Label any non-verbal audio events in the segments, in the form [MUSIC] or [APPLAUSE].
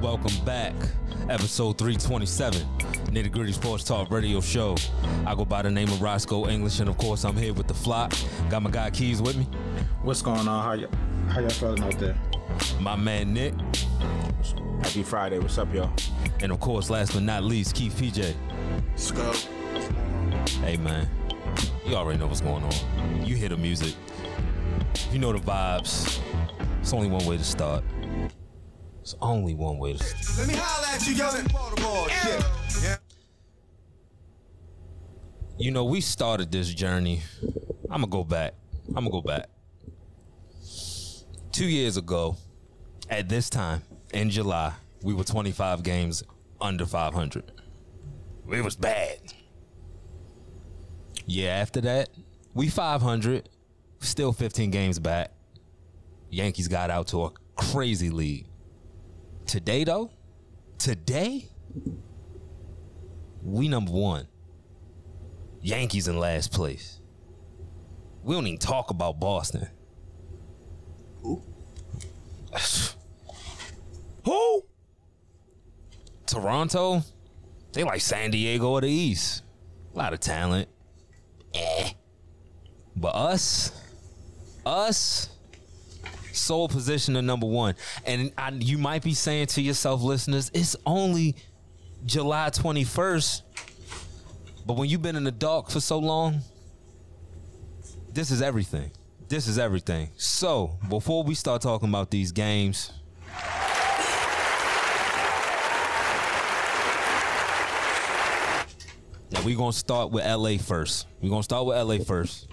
Welcome back, episode 327, Nitty Gritty Sports Talk Radio Show. I go by the name of Roscoe English, and of course, I'm here with the flock. Got my guy Keys with me, What's going on? How y'all, how y'all feeling out there? my man Nick, Happy Friday. What's up, y'all? and of course, last but not least, Keith PJ. Skull. Hey man, you already know what's going on. You hear the music, you know the vibes. It's only one way to start. It's only one way to start. Let me holla at you, young Baltimore. Shit. Yeah. You know, we started this journey. I'm gonna go back. I'm gonna go back. Two years ago, at this time in July, we were 25 games under 500. It was bad. Yeah, after that, we 500, still 15 games back. Yankees got out to a crazy lead. Today, though, today, we number one. Yankees in last place. We don't even talk about Boston. [SIGHS] [SIGHS] [SIGHS] Who? Toronto? They like San Diego of the East. A lot of talent. Eh. But us, us, sole position of number one. And I, you might be saying to yourself, listeners, it's only July 21st. But when you've been in the dark for so long, this is everything. This is everything. So before we start talking about these games, now we're gonna start with LA first. We're gonna start with LA first.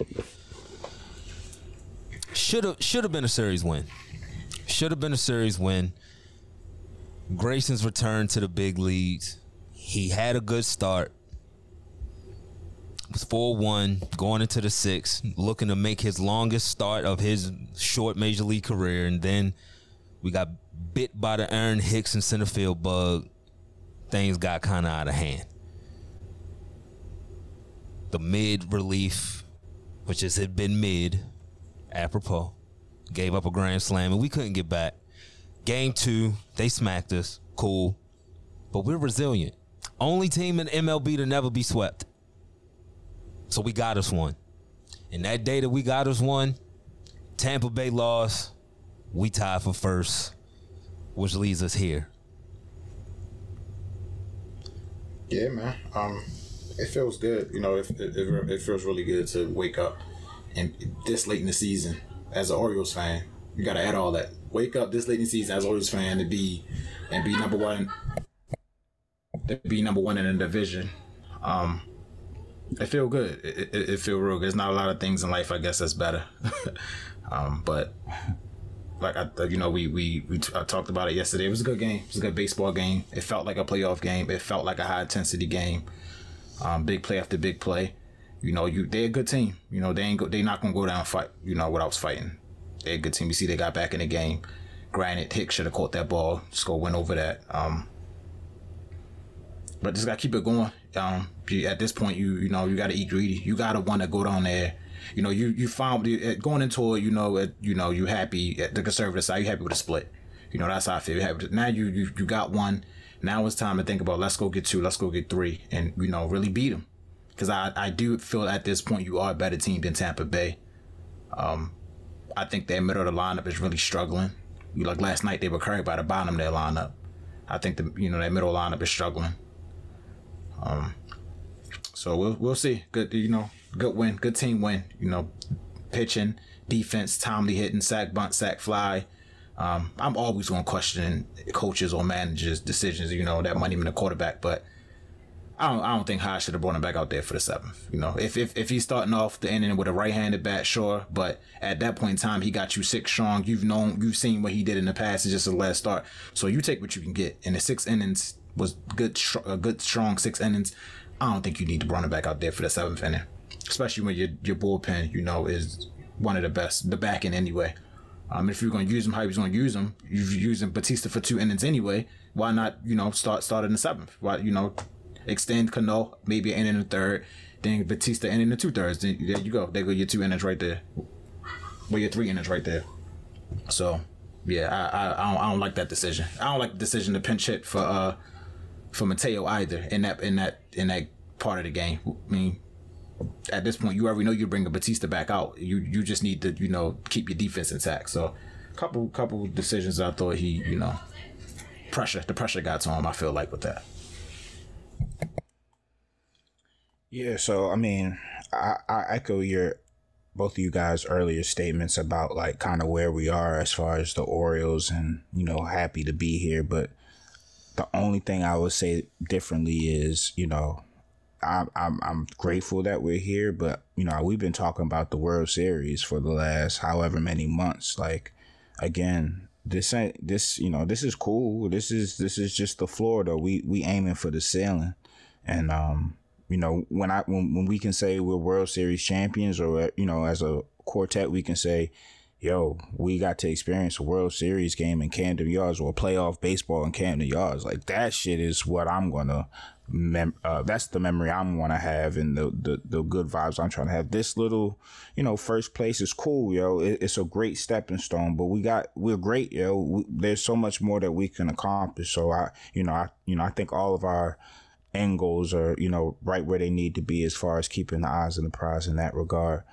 Should have should have been a series win. Should have been a series win. Grayson's return to the big leagues. He had a good start was 4-1 going into the sixth, looking to make his longest start of his short major league career, and then we got bit by the Aaron Hicks and center field bug. Things got kind of out of hand. The mid relief, which has been mid, apropos, gave up a grand slam, and we couldn't get back. Game two, they smacked us. Cool. But we're resilient. Only team in MLB to never be swept. So we got us one. And that day that we got us one, Tampa Bay lost. We tied for first, which leads us here. Yeah, man. Um, it feels good. You know, it, it, it, feels really good to wake up and this late in the season as an Orioles fan. You got to add all that. Wake up this late in the season as an Orioles fan to be and be number one. To be number one in the division. Um, it feel good. It, it, it feel real good. There's not a lot of things in life, I guess, that's better. [LAUGHS] um, but like I, you know, we we we t- I talked about it yesterday. It was a good game. It was a good baseball game. It felt like a playoff game. It felt like a high intensity game. Um, big play after big play. You know, you they're a good team. You know, they ain't go, they not gonna go down fight. You know, without fighting. They're a good team. You see, they got back in the game. Granted, Hicks should have caught that ball. Score went over that. Um, but just gotta keep it going. Um, at this point, you you know you gotta eat greedy. You gotta want to go down there. You know, you you found going into it. You know, you know you happy at the conservative side. You happy with a split. You know that's how I feel. Now you you you got one. Now it's time to think about let's go get two. Let's go get three, and you know really beat them. Because I I do feel at this point you are a better team than Tampa Bay. Um, I think their middle of the lineup is really struggling. You like last night they were carried by the bottom of their lineup. I think the you know that middle lineup is struggling. Um, so we'll we'll see. Good, you know, good win, good team win. You know, pitching, defense, timely hitting, sack bunt, sack fly. Um, I'm always going to question coaches or managers' decisions. You know, that might even a quarterback, but I don't, I don't think Hodge should have brought him back out there for the seventh. You know, if if, if he's starting off the inning with a right-handed bat, sure. But at that point in time, he got you six strong. You've known, you've seen what he did in the past. It's just a last start. So you take what you can get. And the six innings was good, a good strong six innings. I don't think you need to run it back out there for the seventh inning, especially when your your bullpen, you know, is one of the best, the back end anyway. Um, if you're going to use him how he's going to use him, you're using Bautista for two innings anyway. Why not, you know, start start in the seventh? Why, you know, extend Cano, maybe an inning in the third, then Bautista inning in the two thirds. Then there you go. There go your two innings right there. Well, your three innings right there. So, yeah, I, I, I, don't, I don't like that decision. I don't like the decision to pinch hit for uh for Mateo either in that in that in that part of the game. I mean, at this point, you already know you bring a Bautista back out. You you just need to you know keep your defense intact. So, couple couple decisions I thought he you know pressure the pressure got to him. I feel like with that. Yeah, so I mean, I, I echo your both of you guys' earlier statements about like kind of where we are as far as the Orioles and you know happy to be here, but the only thing I would say differently is you know I'm I'm grateful that we're here, but you know we've been talking about the World Series for the last however many months. Like again, this ain't this you know this is cool. This is this is just the Florida. We we aiming for the ceiling, and um you know, when I when, when we can say we're World Series champions, or you know, as a quartet, we can say, "Yo, we got to experience a World Series game in Camden Yards or playoff baseball in Camden Yards." Like that shit is what I'm gonna. Mem- uh, that's the memory I'm gonna have, and the, the the good vibes I'm trying to have. This little, you know, first place is cool, yo. It, it's a great stepping stone, but we got we're great, yo. We, there's so much more that we can accomplish. So I, you know, I, you know, I think all of our goals are you know right where they need to be as far as keeping the eyes on the prize in that regard.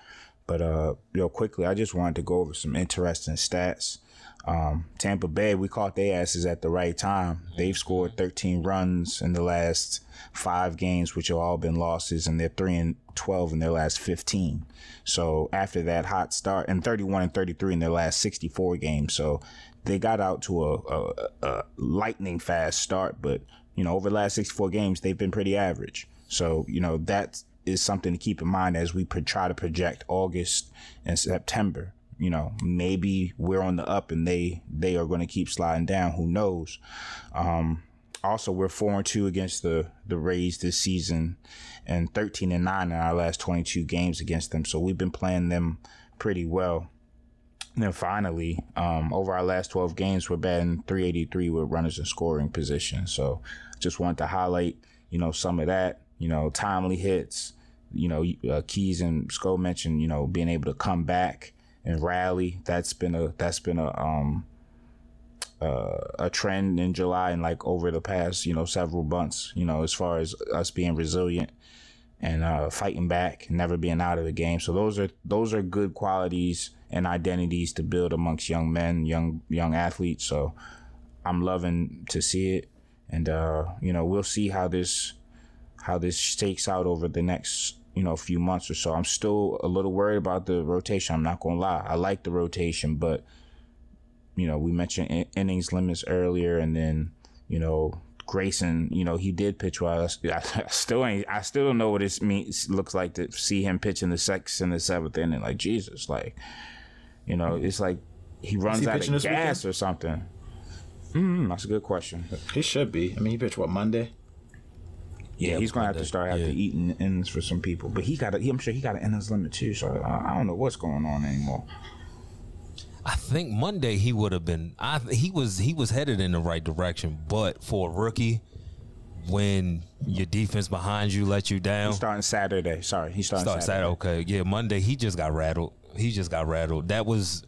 But uh, real quickly, I just wanted to go over some interesting stats. Um, Tampa Bay, we caught their asses at the right time. They've scored 13 runs in the last five games, which have all been losses, and they're three and 12 in their last 15. So after that hot start, and 31 and 33 in their last 64 games. So they got out to a, a, a lightning fast start, but you know, over the last 64 games, they've been pretty average. So, you know, that is something to keep in mind as we try to project August and September. You know, maybe we're on the up and they they are going to keep sliding down. Who knows? Um, also, we're four and two against the the Rays this season, and thirteen and nine in our last twenty two games against them. So we've been playing them pretty well. And then finally, um, over our last 12 games, we're batting 383 with runners in scoring position. So just wanted to highlight, you know, some of that, you know, timely hits, you know, uh, Keys and Sko mentioned, you know, being able to come back and rally. That's been a, that's been a, um, uh, a trend in July and like over the past, you know, several months, you know, as far as us being resilient and uh, fighting back, never being out of the game. So those are those are good qualities and identities to build amongst young men, young young athletes. So I'm loving to see it, and uh, you know we'll see how this how this shakes out over the next you know few months or so. I'm still a little worried about the rotation. I'm not gonna lie. I like the rotation, but you know we mentioned in- innings limits earlier, and then you know Grayson, you know, he did pitch well. I, still ain't, I still don't know what it means, looks like to see him pitch in the sixth and the seventh inning. Like, Jesus, like, you know, it's like he runs he out of gas weekend? or something. Mm, that's a good question. He should be. I mean, he pitched what Monday. Yeah, he's gonna have to start having Yeah. to eating innings for some people, but he got. I'm sure he got an innings limit too. So I, I don't know what's going on anymore. I think Monday he would have been. I he was he was headed in the right direction, but for a rookie, when your defense behind you let you down, He's starting Saturday. Sorry, he's starting Start Saturday. Saturday. Okay, yeah. Monday he just got rattled. He just got rattled. That was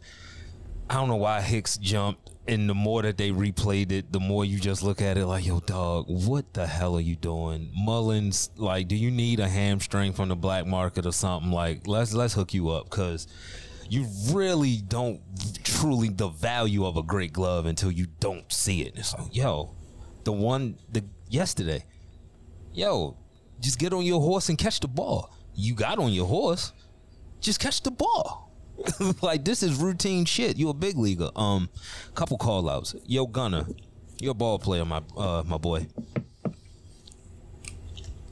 I don't know why Hicks jumped. And the more that they replayed it, the more you just look at it like, yo, dog, what the hell are you doing? Mullins, like, do you need a hamstring from the black market or something? Like, let's let's hook you up because you really don't truly the value of a great glove until you don't see it. It's like, yo, the one the yesterday, yo, just get on your horse and catch the ball. You got on your horse, just catch the ball. [LAUGHS] like this is routine shit. You a big leaguer. Um, couple call outs. Yo, Gunnar, you're a ball player, my uh, my boy.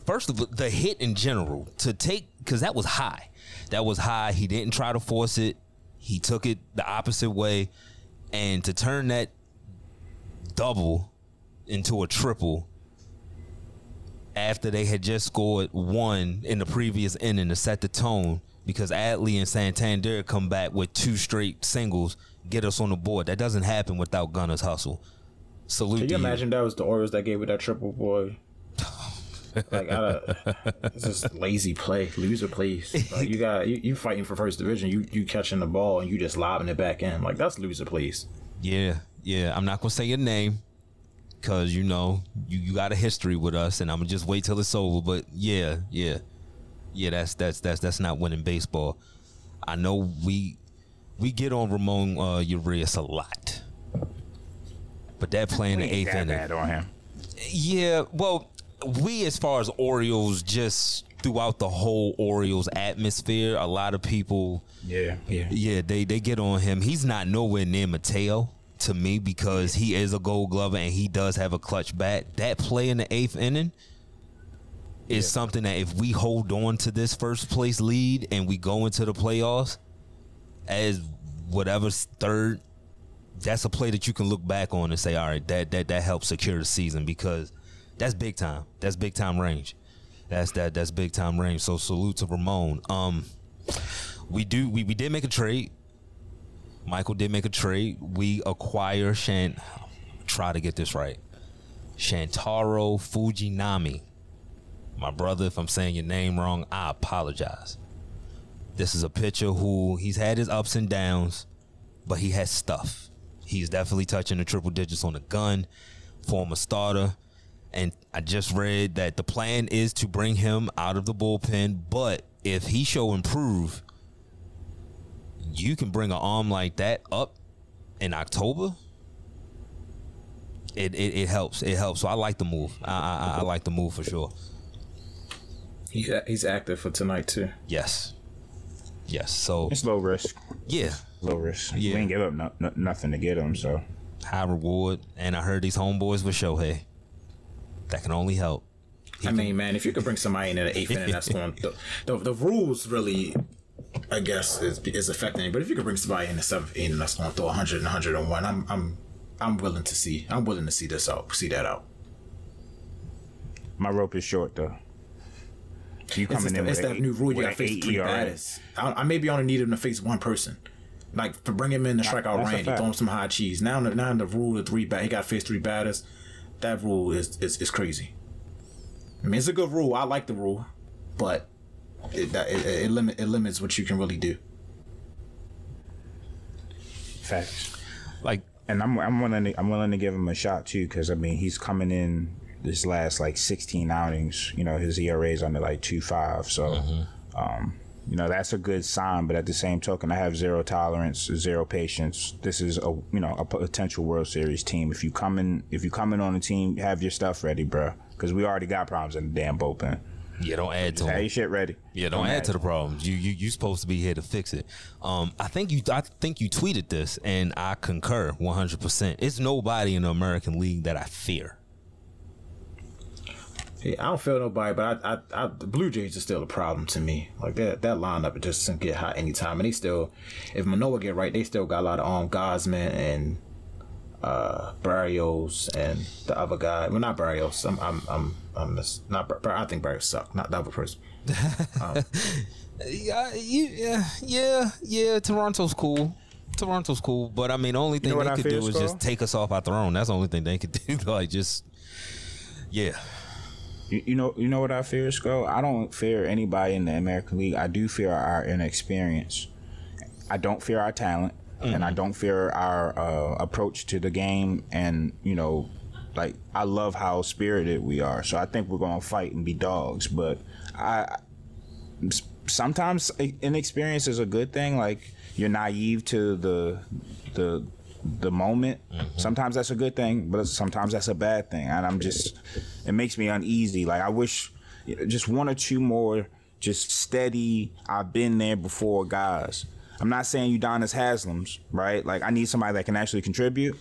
First of all, the hit in general to take because that was high. That was high. He didn't try to force it. He took it the opposite way, and to turn that double into a triple after they had just scored one in the previous inning to set the tone because Adley and Santander come back with two straight singles get us on the board. That doesn't happen without Gunnar's hustle. Salute Can you you. imagine that was the Orioles that gave it that triple boy? like I it's just lazy play, loser plays. Like you got you, you fighting for first division, you you catching the ball and you just lobbing it back in. Like that's loser plays. Yeah, yeah. I'm not gonna say your name because you know you, you got a history with us, and I'm gonna just wait till it's over. But yeah, yeah, yeah. That's that's that's that's not winning baseball. I know we we get on Ramon uh, Urias a lot, but that play in the eighth inning. on him. Yeah, well, we as far as Orioles, just throughout the whole Orioles atmosphere, a lot of people Yeah, yeah. yeah, they they get on him. He's not nowhere near Mateo to me because he is a Gold Glover and he does have a clutch bat. That play in the eighth inning is something that if we hold on to this first place lead and we go into the playoffs as whatever's third, that's a play that you can look back on and say, all right, that that that helps secure the season because that's big time. That's big time range. That's that that's big time range. So salute to Ramon. Um we do we, we did make a trade. Michael did make a trade. We acquire Shan try to get this right. Shantaro Fujinami. My brother, if I'm saying your name wrong, I apologize. This is a pitcher who he's had his ups and downs, but he has stuff. He's definitely touching the triple digits on the gun, former starter. And I just read that the plan is to bring him out of the bullpen, but if he show improve, you can bring an arm like that up in October. It, it, it helps. It helps. So I like the move. I, I I like the move for sure. He's he's active for tonight too. Yes. Yes. So It's low risk. yeah, Low risk. Yeah. We ain't give up no, no, nothing to get him, so high reward. And I heard these homeboys with Shohei. That can only help. I mean, man, if you could bring somebody in at the eighth inning, that's going. The, the the rules really, I guess, is is affecting. But if you could bring somebody in the seventh inning, that's going to throw 100 and 101. I'm I'm I'm willing to see. I'm willing to see this out. See that out. my rope is short though. You It's, coming just, in it's with that a- new rule. You got to face three ERA. batters. I, I maybe only need him to face one person. Like to bring him in to strike out that's a Randy, throw him some high cheese. Now, the- now the rule of three bat, he got to face three batters. That rule is, is is crazy. I mean, it's a good rule. I like the rule, but it that, it, it, limit it limits what you can really do. Facts. Like And I'm I'm willing to I'm willing to give him a shot too because I mean he's coming in this last like 16 outings. You know his ERA is under like two five, so um, you know that's a good sign. But at the same token, I have zero tolerance, zero patience. This is a you know a potential World Series team. If you come in if you come in on the team, have your stuff ready, bro. Because we already got problems in the damn bullpen. yeah, don't add to it. Have your shit ready. Yeah, don't, add to the problems. You you you supposed to be here to fix it. Um, I think you I think you tweeted this, and I concur 100. percent It's nobody in the American League that I fear. Yeah, I don't feel nobody, but I, I, I, the Blue Jays are still a problem to me. Like that, that lineup it just doesn't get hot anytime, and they still, if Manoah get right, they still got a lot of um Gausman and uh Barrios and the other guy. Well, not Barrios. I'm, I'm, I'm, I'm mis- not. Bar- I think Barrios suck. Not the other person. [LAUGHS] Yeah, you, yeah, yeah, yeah. Toronto's cool. Toronto's cool, but I mean, the only thing know they could do is just take us off our throne. That's the only thing they could [LAUGHS] do. like, just yeah. You, you know, you know what I fear, Skull? I don't fear anybody in the American League. I do fear our inexperience. I don't fear our talent, and I don't fear our uh, approach to the game. And you know, like I love how spirited we are. So I think we're gonna fight and be dogs. But I sometimes inexperience is a good thing. Like you're naive to the the the moment. Sometimes that's a good thing, but sometimes that's a bad thing. And I'm just it makes me uneasy. Like I wish just one or two more just steady. I've been there before, guys. I'm not saying Udonis Haslem's right. Like I need somebody that can actually contribute.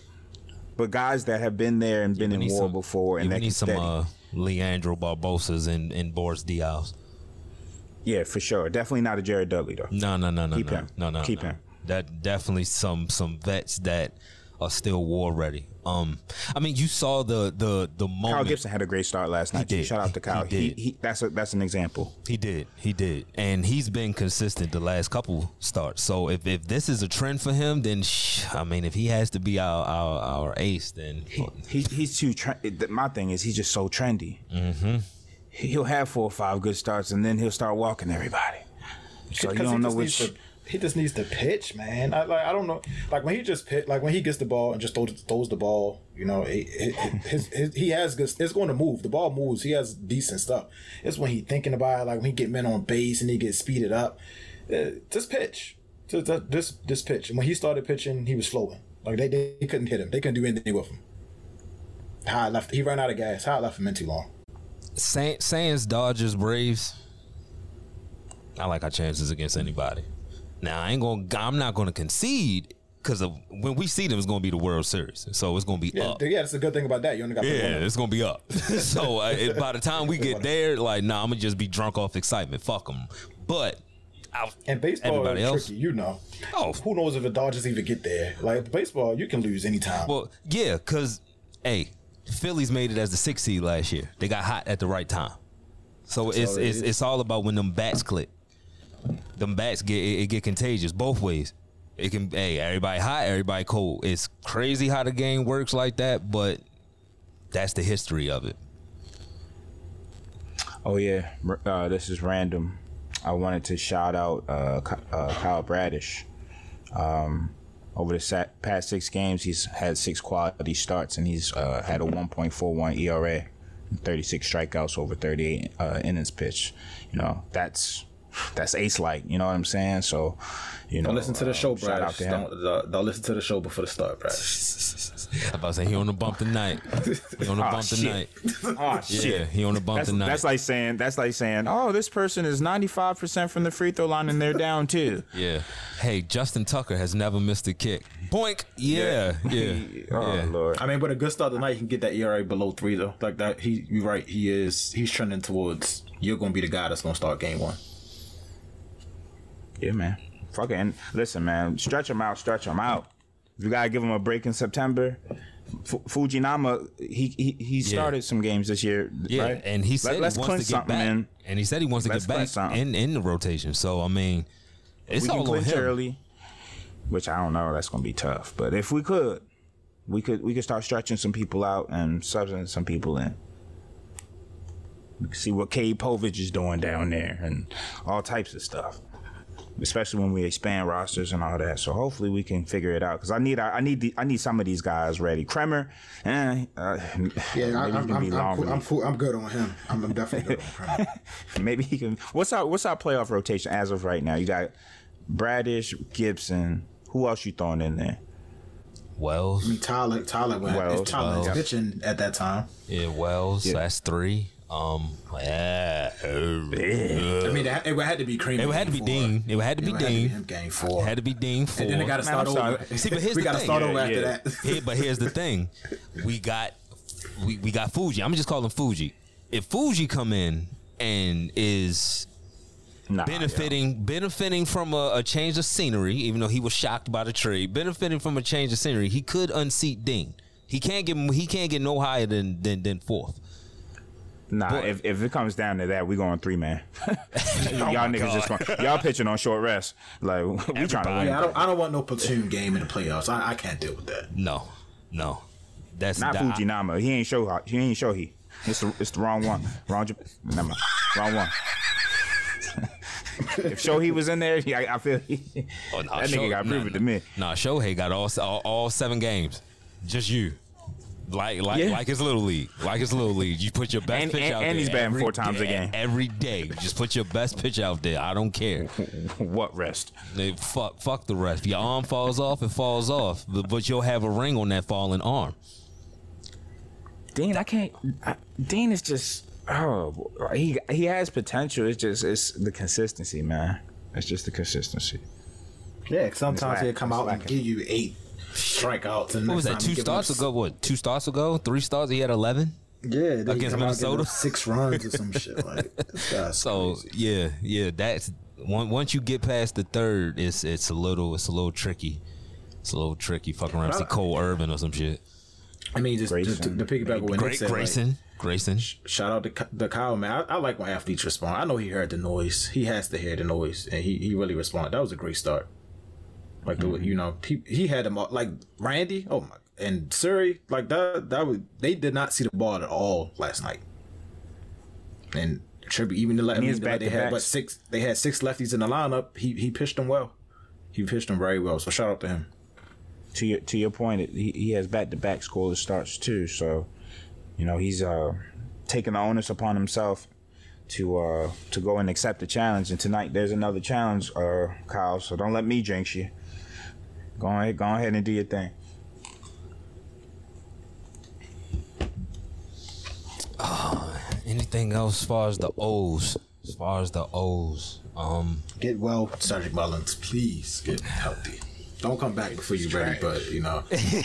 But guys that have been there and been in war some- before and that we can need some steady. uh, Leandro Barbosas and, and Boris Diaw. yeah, for sure. Definitely not a Jared Dudley though. No, no, no, no, Keep no, him. no, no. Keep no. him. That definitely some some vets that are still war ready. Um, I mean, you saw the the the moment. Kyle Gibson had a great start last night. too. did. Shout out to Kyle. he He, did. he, that's a, that's an example. He did. He did. And he's been consistent the last couple starts. So if, if this is a trend for him, then sh- I mean, if he has to be our our, our ace, then He, he's too. Tre- my thing is he's just so trendy. Mm-hmm. He'll have four or five good starts, and then he'll start walking everybody. So you Because don't he know just which. needs to- he just needs to pitch, man. I like I don't know. Like when he just pitch, like when he gets the ball and just throws, throws the ball, you know, it, it, his, his, he has good. It's going to move. The ball moves. He has decent stuff. It's when he thinking about it, like when he get men on base and he gets speeded up. Uh, just pitch. Just, this pitch. And when he started pitching, he was flowing. Like they, they, they couldn't hit him. They couldn't do anything with him. How I left. He ran out of gas. How I left him in too long. Saints, Dodgers, Braves. I like our chances against anybody. Now I ain't gonna. I'm not gonna concede because of when we see them, it's gonna be the World Series. So it's gonna be Yeah, up. yeah. That's a good thing about that. You only got Yeah, it's gonna be up. [LAUGHS] so uh, it, by the time we get there, like, nah, I'm gonna just be drunk off excitement. Fuck them. But I, And baseball Everybody is else? tricky, you know. Oh. who knows if the Dodgers even get there? Like baseball, you can lose anytime. well, yeah, because hey, Phillies made it as the sixth seed last year. They got hot at the right time. So it's it's it's all about when them bats click. Them bats get it, it get contagious both ways. It can hey everybody hot, everybody cold. It's crazy how the game works like that, but that's the history of it. Oh yeah, uh, this is random. I wanted to shout out uh, uh, Kyle Bradish. Um, over the past six games, he's had six quality starts, and he's uh, had a 1.41 ERA, and 36 strikeouts over 38 uh, innings pitched. You know, that's that's ace like. You know what I'm saying? So, you know, Don't listen to the uh, show, Shout out Brad. to him. Don't, don't, don't listen to the show before the start, Brad. I'm [LAUGHS] about to say he on the bump tonight. He on the Oh, [LAUGHS] bump shit. tonight. [LAUGHS] Oh shit. Yeah, he on the bump That's, tonight. that's like saying that's like saying, oh, this person is ninety five percent from the free throw line and they're down too. Yeah. Hey, Justin Tucker has never missed a kick. Boink. Yeah. Yeah. oh yeah. lord. I mean, but a good start tonight, he can get that ERA below three though. Like that, he you're right. He is. He's trending towards. You're gonna be the guy that's gonna start game one. Yeah, man. Fuck it. And listen, man, stretch them out, stretch them out. If you gotta give him a break in September, F- Fujinama, he, he he started some games this year, Yeah, right? and he said Let, he wants to get back. in. And he said he wants to Let's get back in, in the rotation. So I mean, it's we all on him. early, which I don't know. That's gonna be tough. But if we could, we could we could start stretching some people out and subbing some people in. We can see what Cade Povich is doing down there and all types of stuff. Especially when we expand rosters and all that. So hopefully we can figure it out. Because I need I need the, I need some of these guys ready. Kremer, eh, uh, Yeah, I, maybe he I'm, can be I'm, long I'm, cool, I'm cool. I'm good on him. I'm, I'm definitely good on [LAUGHS] him. Maybe he can. What's our what's our playoff rotation as of right now? You got Bradish, Gibson. Who else you throwing in there? Wells. I mean, Tyler, Tyler, went, Wells, if Tyler was Wells. pitching at that time. Yeah, Wells. Yeah. That's three. Um, yeah. I mean, it, it had to be cream. It would have to be Dean. It would to be It had to be Dean. game four. It had to be Dean. Four. and then they got to start over. See, but here's [LAUGHS] we the got to thing. start Yeah, over after yeah. that. Here, but here's the thing: we got we, we got Fuji. I'm just call him Fuji. If Fuji come in and is Nah, benefiting benefiting from a, a change of scenery, even though he was shocked by the trade, benefiting from a change of scenery, he could unseat Dean. He can't get he can't get no higher than than, than fourth. Nah, Boy. if, if it comes down to that, we going three man. [LAUGHS] [LAUGHS] y'all my niggas just want, oh y'all pitching on short rest. Like we trying to win. Yeah, I don't. I don't want no platoon game in the playoffs. I, I can't deal with that. No, no, that's Not that- Fujinama. He ain't show. He ain't show. He. It's the, it's the wrong one. Wrong. Jap- Never mind. Wrong one. [LAUGHS] if Shohei was in there, he, I, I feel he, Oh, nah, that nigga Sho- got nah, proven nah. to me. Nah, Shohei got all, all all seven games. Just you. Like like Yeah. like his little league. Like his little league. You put your best And- pitch and- out and there. And he's batting four times a game. Every day. Just put your best pitch out there. I don't care. what rest? They, fuck fuck the rest. If your arm falls off, it falls off. But, but you'll have a ring on that falling arm. Dean, I can't. I, Dean is just. Oh, he he has potential. It's just it's the consistency, man. It's just the consistency. Yeah, sometimes he'll come out and give you eight strikeouts. And What was that? Two he give up starts ago? What? Two starts ago? Three starts? He had eleven? Yeah, Against come out and give Minnesota? six runs or some shit. Like [LAUGHS] this guy's So crazy. yeah, yeah, that's one, once you get past the third, it's it's a little it's a little tricky. It's a little tricky. Fucking around, see Cole Irvin or some shit. I mean, just, just to, Grayson. to piggyback on what Nick Great said, like, Grayson. Grayson. shout out to, Ky- to Kyle, man. I, I like when athletes respond. I know he heard the noise. He has to hear the noise, and he, he really responded. That was a great start. Like the you know he he had them all, like Randy. Oh my, and Siri like that. That was they did not see the ball at all last night. And tribute even the, I mean, the- they had what six they had six lefties in the lineup. He he pitched them well. He pitched them very well. So shout out to him. to your to your point, he, he has back to back scoreless starts too. So, you know, he's uh taking the onus upon himself to uh to go and accept the challenge. And tonight there's another challenge, uh, Kyle. So don't let me jinx you. Go ahead, go ahead and do your thing. Anything else as far as the O's? As far as the O's, um, Get well, Cedric Mullins. Please get healthy. Don't come back before you're ready, but you know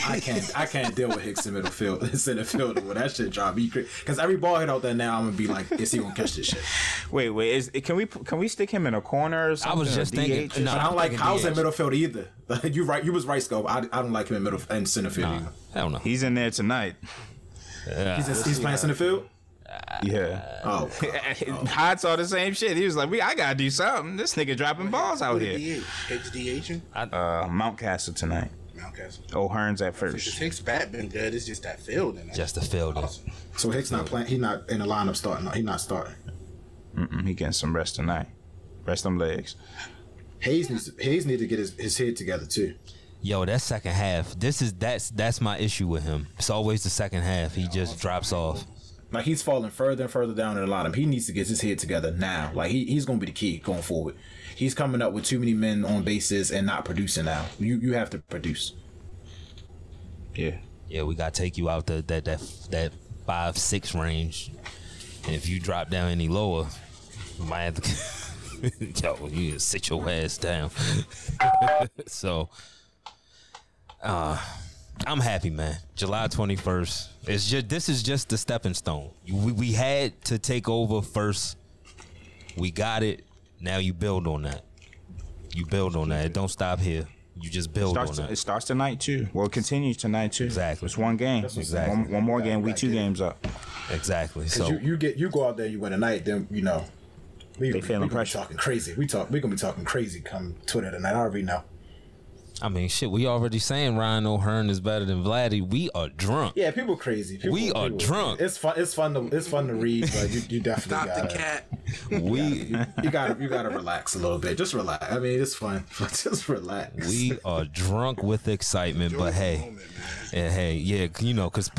I can't. I can't deal with Hicks in middle field, [LAUGHS] center field. When that shit drop me, because every ball hit out there now, I'm gonna be like, is he gonna catch this shit? Wait, wait, is can we can we stick him in a corner or I was just DH? thinking. No, But I don't I'm like How's Kyle's in middle field either. [LAUGHS] you right. You was right, Scope. I, I don't like him in middle and center field. Nah, don't know. He's in there tonight. He's, in, he's playing center field. Yeah. Oh, [LAUGHS] Hot saw the same shit. He was like, "We, I gotta do something. This nigga dropping balls out What here." did Hicks DHing? Uh, Mountcastle tonight. Mountcastle. O'Hearn's at His first. Hicks bat been good. It's just that fielding. Just the fielding. so Hicks not playing. He's not in the lineup starting. He's not starting. Mm, He getting some rest tonight. Rest them legs. Hayes needs to, Hayes need to get his, his head together too. Yo, that second half. This is that's that's my issue with him. It's always the second half. He just drops off. Like he's falling further and further down in the lineup. He needs to get his head together now. Like he, he's gonna be the key going forward. He's coming up with too many men on bases and not producing now. You you have to produce. Yeah. Yeah, we gotta take you out the that that that five six range. And if you drop down any lower, you might have to [LAUGHS] yo, you sit your ass down. [LAUGHS] so uh I'm happy, man. July 21st. It's just this is just the stepping stone. We, we had to take over first. We got it. Now you build on that. You build on that. It don't stop here. You just build Starts on it that. starts tonight too. Well, it continues tonight too. Exactly. It's one game. Exactly. One, one more game. We two games up. Exactly. So you, you get you go out there, you win tonight, then you know. We, They we, feeling we gonna be pressure. talking crazy. We talk. We gonna be talking crazy come Twitter tonight. I already know. I mean, shit. We already saying Ryan O'Hearn is better than Vladdy. We are drunk. Yeah, people crazy. People, We are people- drunk. It's fun. It's fun to it's fun to read, but you, you definitely Stop the gotta, cat. We You gotta you gotta relax a little bit. Just relax. I mean, it's fun. [LAUGHS] But just relax. we are drunk with excitement. But hey, yeah, hey, yeah, you know, because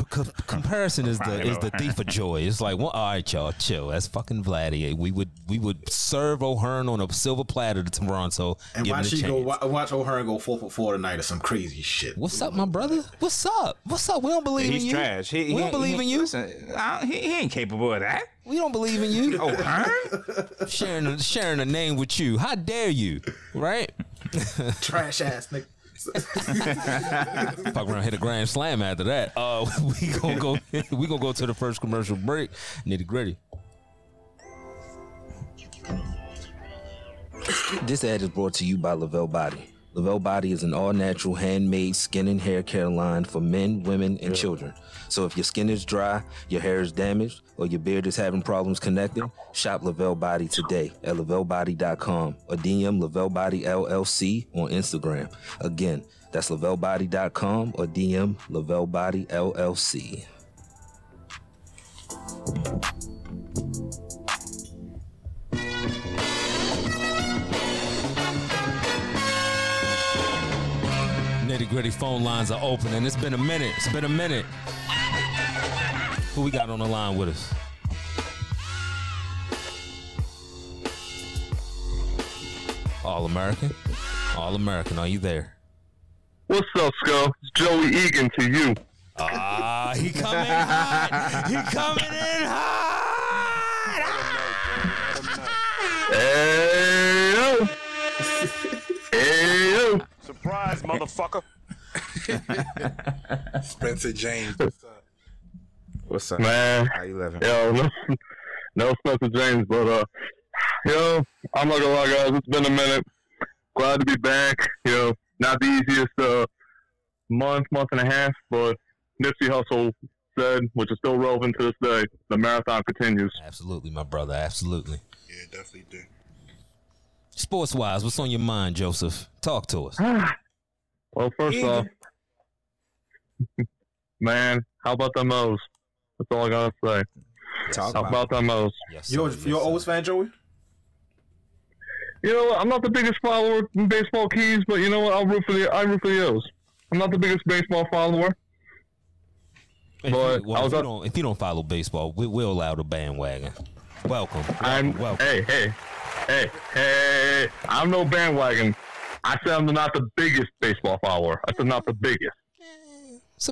comparison is the is the thief of joy. It's like, well, all right, y'all, chill. That's fucking Vladdy. We would we would serve O'Hearn on a silver platter to Toronto. and give him watch a go watch O'Hearn go four for four tonight or some crazy shit. What's up, my brother? What's up? What's up? We don't believe in you. He's you. trash. He, we he don't ain't- believe he, in you. Listen, I, he, he ain't capable of that. We don't believe in you. [LAUGHS] Oh, Hearn? [LAUGHS] sharing a, sharing a name with you. How dare you? Right? [LAUGHS] Trash ass nigga. Fuck around, hit a grand slam after that. Uh, we gonna go. we gonna go to the first commercial break. Nitty gritty. This ad is brought to you by Lavelle Body. Lavelle Body is an all-natural, handmade skin and hair care line for men, women, and children. So if your skin is dry, your hair is damaged, or your beard is having problems connecting, shop Lavelle Body today at lavellebody.com or DM Lavelle Body LLC on Instagram. Again, that's lavellebody.com or DM Lavelle Body LLC. Nitty gritty phone lines are open, and it's been a minute. It's been a minute. Who we got on the line with us? All American? All American, are you there? What's up, Skull? It's Joey Egan to you. Ah, he coming hot. He coming in hot. Hey motherfucker. [LAUGHS] Spencer James. What's up? What's up? Man. How you living? Yo, no, no Spencer James, but uh, yo, I'm not gonna lie, guys. It's been a minute. Glad to be back. You know, not the easiest uh month, month and a half, but Nipsey Hussle said, which is still relevant to this day, the marathon continues. Absolutely, my brother. Absolutely. Yeah, definitely do. Sports wise, what's on your mind, Joseph? Talk to us. [SIGHS] [LAUGHS] well, first Eagle. off, [LAUGHS] man, how about them O's? That's all I gotta say. Talk How about about them O's? Yes, You're, sir. Yes, you're sir. always fan, Joey? You know what? I'm not the biggest follower in baseball keys, but you know what? I'll root for the I root for the O's. I'm not the biggest baseball follower. If, but you, well, if, you don't, if you don't follow baseball, we, we'll allow the bandwagon. Welcome. Welcome. I'm welcome. hey hey hey hey. I'm no bandwagon. I said I'm not the biggest baseball follower. I said not the biggest.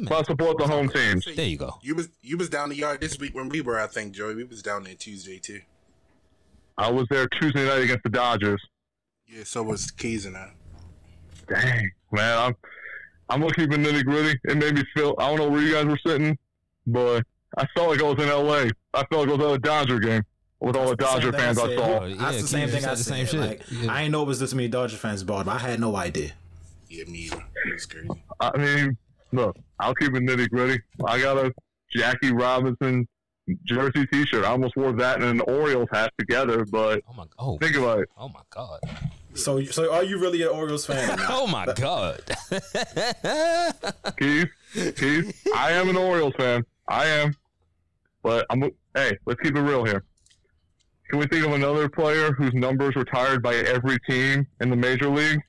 But I support the home teams. There you go. You was you was down the yard this week when we were, I think, Joey. We was down there Tuesday too. I was there Tuesday night against the Dodgers. Yeah, so was Keys and I. Dang, man, I'm I'm gonna keep it nitty gritty. It made me feel I don't know where you guys were sitting, but I felt like I was in LA. I felt like I was at a Dodger game with all the Dodger Same thing fans I said. saw. Yeah, That's the same thing said I the said. same shit. Like, Yeah. I ain't know it was this many Dodger fans bought involved. I had no idea. Yeah, me either. It crazy. I mean, look, I'll keep it nitty gritty. I got a Jackie Robinson jersey T-shirt. I almost wore that and an Orioles hat together, but Oh my. Oh. think about it. Oh my God. So, so are you really an Orioles fan? [LAUGHS] Oh my God. Keith, Keith, I am an Orioles fan. I am. But I'm hey, let's keep it real here. Can we think of another player whose numbers were retired by every team in the major league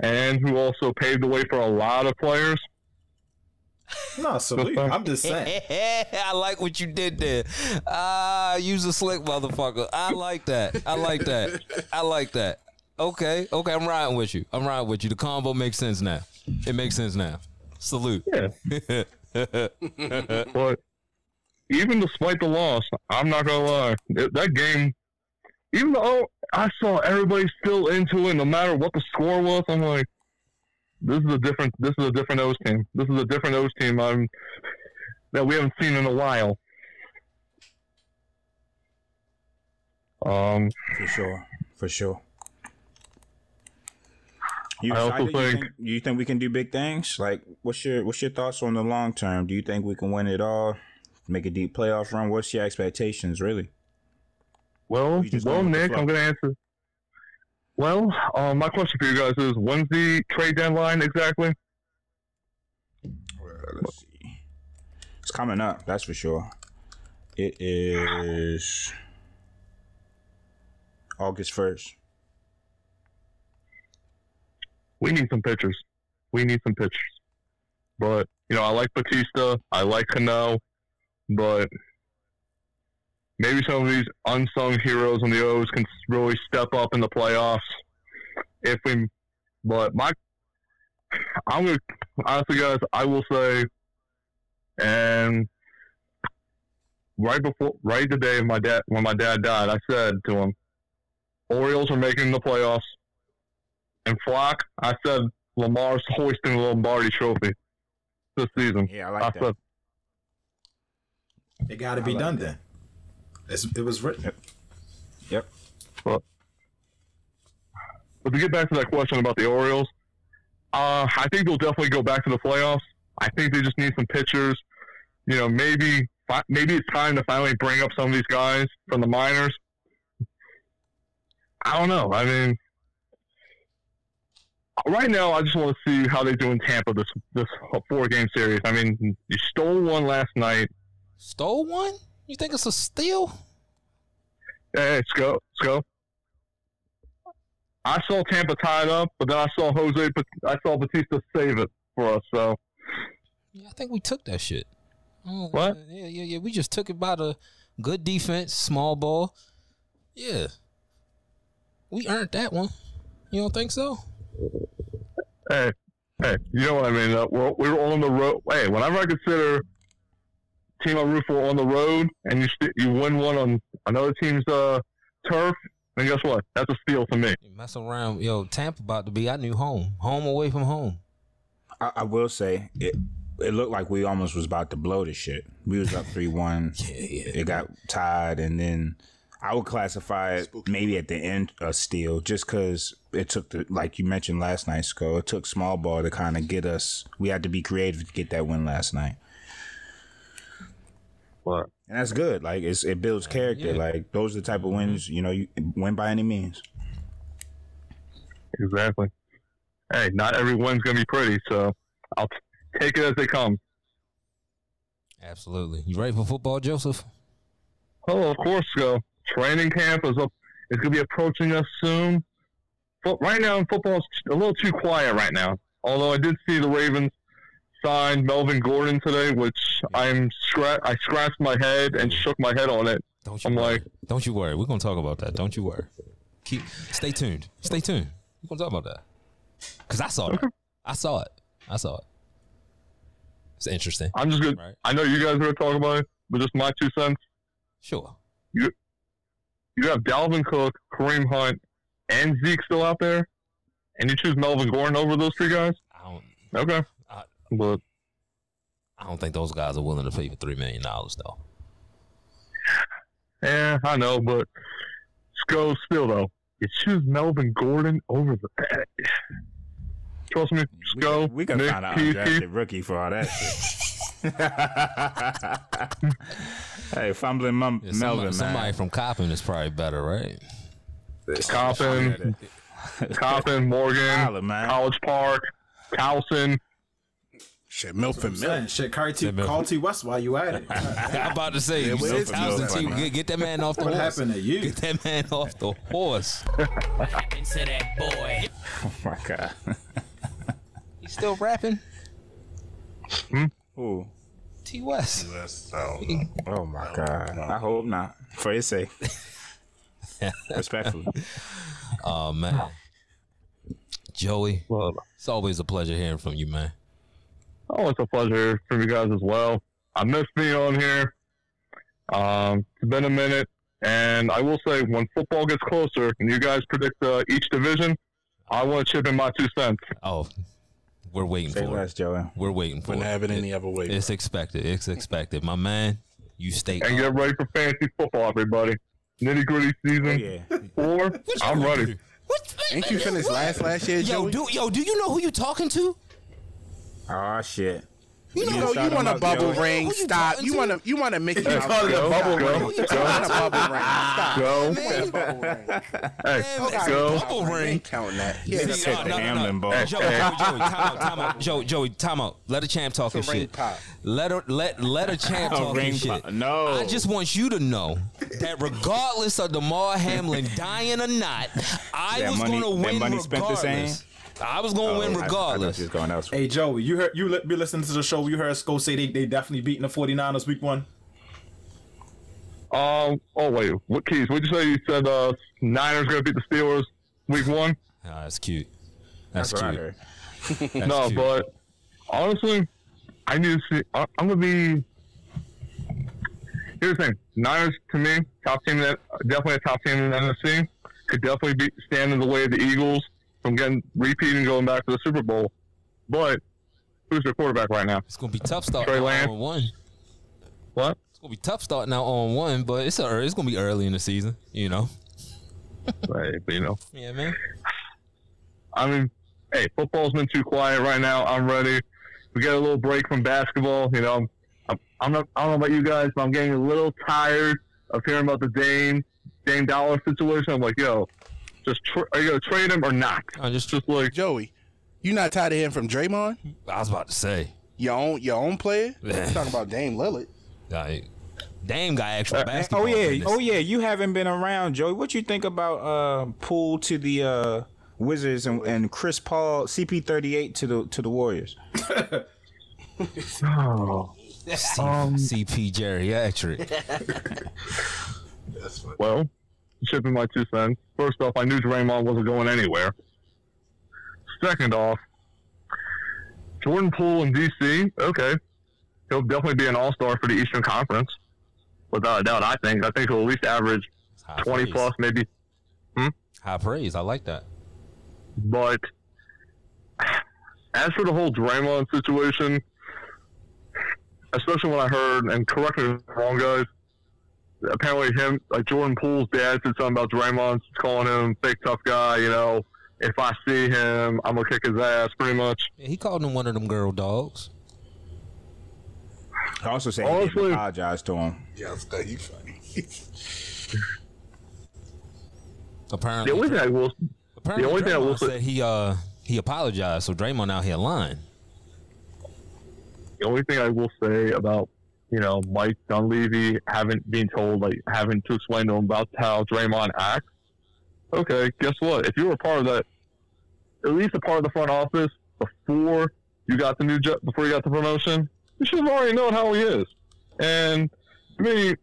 and who also paved the way for a lot of players? no, salute. I'm just saying. [LAUGHS] I like what you did there. Ah, use a slick motherfucker. I like that. I like that. I like that. Okay, okay, I'm riding with you. I'm riding with you. The combo makes sense now. It makes sense now. Salute. Yeah. [LAUGHS] but even despite the loss, I'm not gonna lie, it, that game, even though I saw everybody still into it, no matter what the score was, I'm like, this is a different, this is a different O's team. This is a different O's team. I'm that we haven't seen in a while. Um, for sure, for sure. You I also excited? you, think- think, you think we can do big things? Like, what's your what's your thoughts on the long term? Do you think we can win it all? Make a deep playoff run? What's your expectations, really? well, well, going Nick. I'm gonna answer. Well, um, my question for you guys is, when's the trade deadline exactly? Well, let's see. It's coming up, that's for sure. It is August first. we need some pitchers. We need some pitchers. But you know, I like Bautista. I like Cano, but maybe some of these unsung heroes on the O's can really step up in the playoffs. If we, but my, I'm gonna honestly, guys, I will say, and right before, right the day of my dad when my dad died, I said to him, Orioles are making the playoffs and Flock, I said Lamar's hoisting the Lombardi Trophy this season. Yeah, I I like that. said, It got to be like done that. then. It's, it was written. Yep. but, but to get back to that question about the Orioles, uh, I think they'll definitely go back to the playoffs. I think they just need some pitchers. You know, maybe fi- maybe it's time to finally bring up some of these guys from the minors. I don't know. I mean, right now, I just want to see how they do in Tampa this this four game series. I mean, you stole one last night. Stole one? You think it's a steal? Hey, let's go. Let's go. I saw Tampa tied up, but then I saw Jose. I saw Bautista save it for us. So Yeah, I think we took that shit. Oh, What? Yeah, yeah, yeah. We just took it by the good defense, small ball. Yeah. We earned that one. You don't think so? hey, hey, you know what I mean? Uh, we're, we were on the road. Hey, whenever I consider team I root for on the road, and you st- you win one on another team's uh, turf, then guess what? That's a steal for me. You mess around. Yo, Tampa about to be our new home. Home away from home. I, I will say it. It looked like we almost was about to blow this shit. We was up three one. [LAUGHS] Yeah, yeah. It got tied, and then I would classify it maybe at the end a steal, just because it took the like you mentioned last night, Sco. It took small ball to kind of get us. We had to be creative to get that win last night, But and that's good. Like it's it builds character. Yeah. Like those are the type of mm-hmm. wins you know you win by any means. exactly. Hey, not every win's gonna be pretty, so I'll t- take it as they come. Absolutely. You ready for football, Joseph? Oh, of course, go. Training camp is up. It's gonna be approaching us soon. But right now, football's a little too quiet right now. Although I did see the Ravens sign Melvin Gordon today, which I'm scratch. I scratched my head and shook my head on it. Don't you I'm worry. like- Don't you worry. We're gonna talk about that. Don't you worry. Keep stay tuned. Stay tuned. We're gonna talk about that. Cause I saw it. I saw it. I saw it. It's interesting. I'm just good. Right. I know you guys are gonna talk about it, but just my two cents. Sure. You you have Dalvin Cook, Kareem Hunt, and Zeke still out there, and you choose Melvin Gordon over those three guys. I don't Okay, but I don't think those guys are willing to pay for three million dollars though. Yeah, I know, but Sco still though. You choose Melvin Gordon over the. [SIGHS] Trust me, We, Sco. we can Nick, find out Keith, undrafted rookie for all that shit. [LAUGHS] hey, fumbling mum- Yeah, somebody, Melvin, somebody man. from Coppin is probably better, right? Coppin, [LAUGHS] Coppin, Morgan, Holla, man. College Park, Towson. Shit, Milford Man, Milk. shit, Carl T, man. Call T West while you at it. [LAUGHS] I'm about to say, you what said is Towson Milford, T, get, get that man off the What horse. happened to you? Get that man off the horse. [LAUGHS] Into that boy. Oh my god. He's still rapping. Hmm? Ooh. T West. West. Oh my god. I hope not. For his sake. [LAUGHS] Respectfully. Oh man, Joey, Well, it's always a pleasure hearing from you, man. Oh, it's a pleasure from you guys as well. I missed being on here. Um, it's been a minute, and I will say when football gets closer and you guys predict uh, each division, I want to chip in my two cents. Oh, we're waiting Say for less, it. Joey. We're waiting for Wouldn't it. have it any other way. It's expected. It's expected, my man. You stay. And get ready for fantasy football, everybody. Nitty gritty season Oh yeah. four. I'm ready. Ain't you finished last last year, Yo, Joey? do yo, do you know who you talking to? Oh shit. you You know you want a bubble Joey. ring? You Stop. You want to you want to Mickey Mouse? call it a bubble Go. ring. You want a bubble ring? Stop. Go. Man, [LAUGHS] Bubble ring. Hey, man, go. bubble ring. Ain't counting that. Yeah, Nigga that's said it. the Hamlin ball. Joey, Joey, Joey, time out, time out. Joey, Joey, time out. Let a champ talk his shit. pop. Let her let let a champ [LAUGHS] A talk his shit. No. I just want you to know that regardless of Damar Hamlin dying or not, I That was money- gonna that win money spent the same? Regardless. I was gonna Oh, win I- I thought regardless. you was going elsewhere. Hey Joey, you heard you li- be listening to the show. You heard Sco say they, they definitely beating the 49ers week one. Um. Oh wait. What keys? What'd you say? You said uh, Niners gonna beat the Steelers week one. Ah, that's cute. That's, That's what cute. heard. [LAUGHS] That's no, cute. but honestly, I need to see. I, I'm gonna be. Here's the thing: Niners to me, top team that definitely a top team in the NFC. Could definitely be stand in the way of the Eagles from getting repeating and going back to the Super Bowl. But who's their quarterback right now? it's gonna be tough starting Trey Lance. Oh on one. What? It's gonna be tough starting out oh on one, but it's a, it's gonna be early in the season, you know. [LAUGHS] Right, but you know. Yeah, man. I mean, hey, football's been too quiet right now. I'm ready. We get a little break from basketball. You know, I'm, I'm not. I don't know about you guys, but I'm getting a little tired of hearing about the Dame Dame Dollar situation. I'm like, yo, just tra- are you gonna trade him or not? I just, Just like, Joey, you not tired of him from Draymond? I was about to say, Your own your own player? [LAUGHS] Yeah. Talking about Dame Lillard. like, Dame got actual Uh, basketball. Oh yeah, business. oh yeah. You haven't been around, Joey. What you think about uh pool to the uh Wizards and, and Chris Paul CP38 to the to the Warriors? [LAUGHS] oh, C- Um, CP geriatric. well, shipping my two cents. First off, I knew Draymond wasn't going anywhere. Second off, Jordan Poole in DC, okay, he'll definitely be an All Star for the Eastern Conference, without a doubt. I think. I think he'll at least average twenty praise. plus, maybe. Hmm? High praise. I like that. But as for the whole Draymond situation, especially when I heard, and correct me if I'm wrong, guys, apparently him, like Jordan Poole's dad said something about Draymond calling him fake tough guy. You know, if I see him, I'm gonna kick his ass, pretty much. Yeah, he called him one of them girl dogs. I also said he didn't apologize to him. Yeah, I was like, you funny. Apparently, The only thing I will, apparently the only thing I will say- said he uh he apologized. So Draymond out here lying. the only thing I will say about you know Mike Dunleavy having been told like having to explain to him about how Draymond acts. Okay, guess what? If you were part of that, at least a part of the front office before you got the new job, before you got the promotion, you should have already known how he is. And I mean,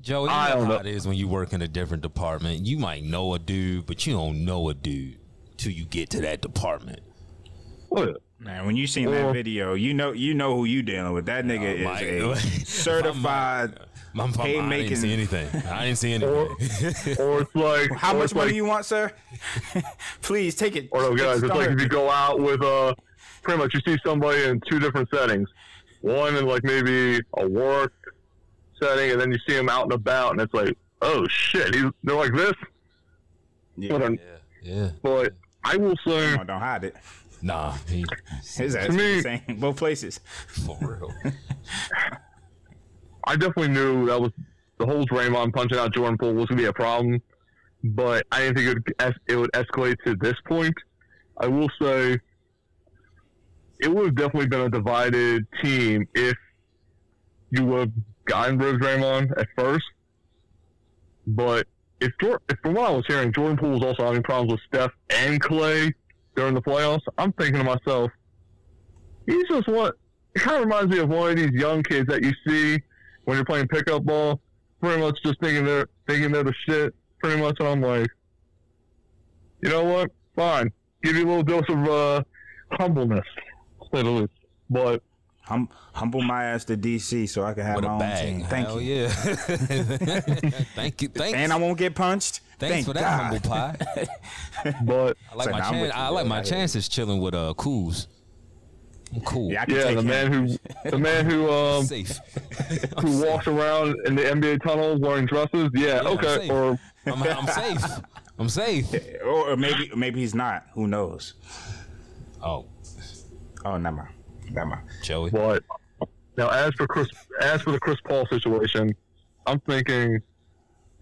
Joe, you I know don't how know. it is when you work in a different department. You might know a dude, but you don't know a dude till you get to that department. what? Man, when you seen Well- that video, you know you know who you dealing with. That nigga is Mike, a [LAUGHS] my certified. My, my, I Haymaking- didn't see anything. I didn't see anything. [LAUGHS] Or it's like How much it's money like, you want, sir? [LAUGHS] Please take it. Or no, guys, it's like if you go out with uh, pretty much you see somebody in two different settings. One in like maybe a work setting, and then you see them out and about, and it's like, oh shit, he's they're like this. Yeah. But, um, yeah. but I will say, Come on, don't hide it. Nah, he, His ass To me- the same both places. for real. [LAUGHS] I definitely knew that was the whole Draymond punching out Jordan Poole was gonna be a problem, but I didn't think it would es- it would escalate to this point. I will say, it would have definitely been a divided team if you would have gotten rid of Draymond at first. But if, Jor- if from what I was hearing, Jordan Poole was also having problems with Steph and Clay during the playoffs, I'm thinking to myself, he's just what it kind of reminds me of one of these young kids that you see when you're playing pickup ball, pretty much just thinking they're thinking they're the shit, pretty much. And I'm like, you know what? Fine, give you a little dose of uh, humbleness, say the least. But Hum, humble my ass to DC so I can have With my a own bag. team. Thank Hell you. yeah. [LAUGHS] Thank you. Thanks. And I won't get punched. Thanks Thank for that God. humble pie. [LAUGHS] but I like So my now I'm with chan- you, I like bro. my I- chances chilling with uh Kuz. I'm cool. Yeah, I can yeah, take the him. man who the man who um safe. who walks around in the NBA tunnels wearing dresses. Yeah, Yeah, I'm okay. safe. Or I'm, I'm [LAUGHS] safe. I'm safe. or, or maybe maybe he's not. Who knows? Oh, Oh, never mind. Never mind. Joey. But now, as for Chris, as for the Chris Paul situation, I'm thinking,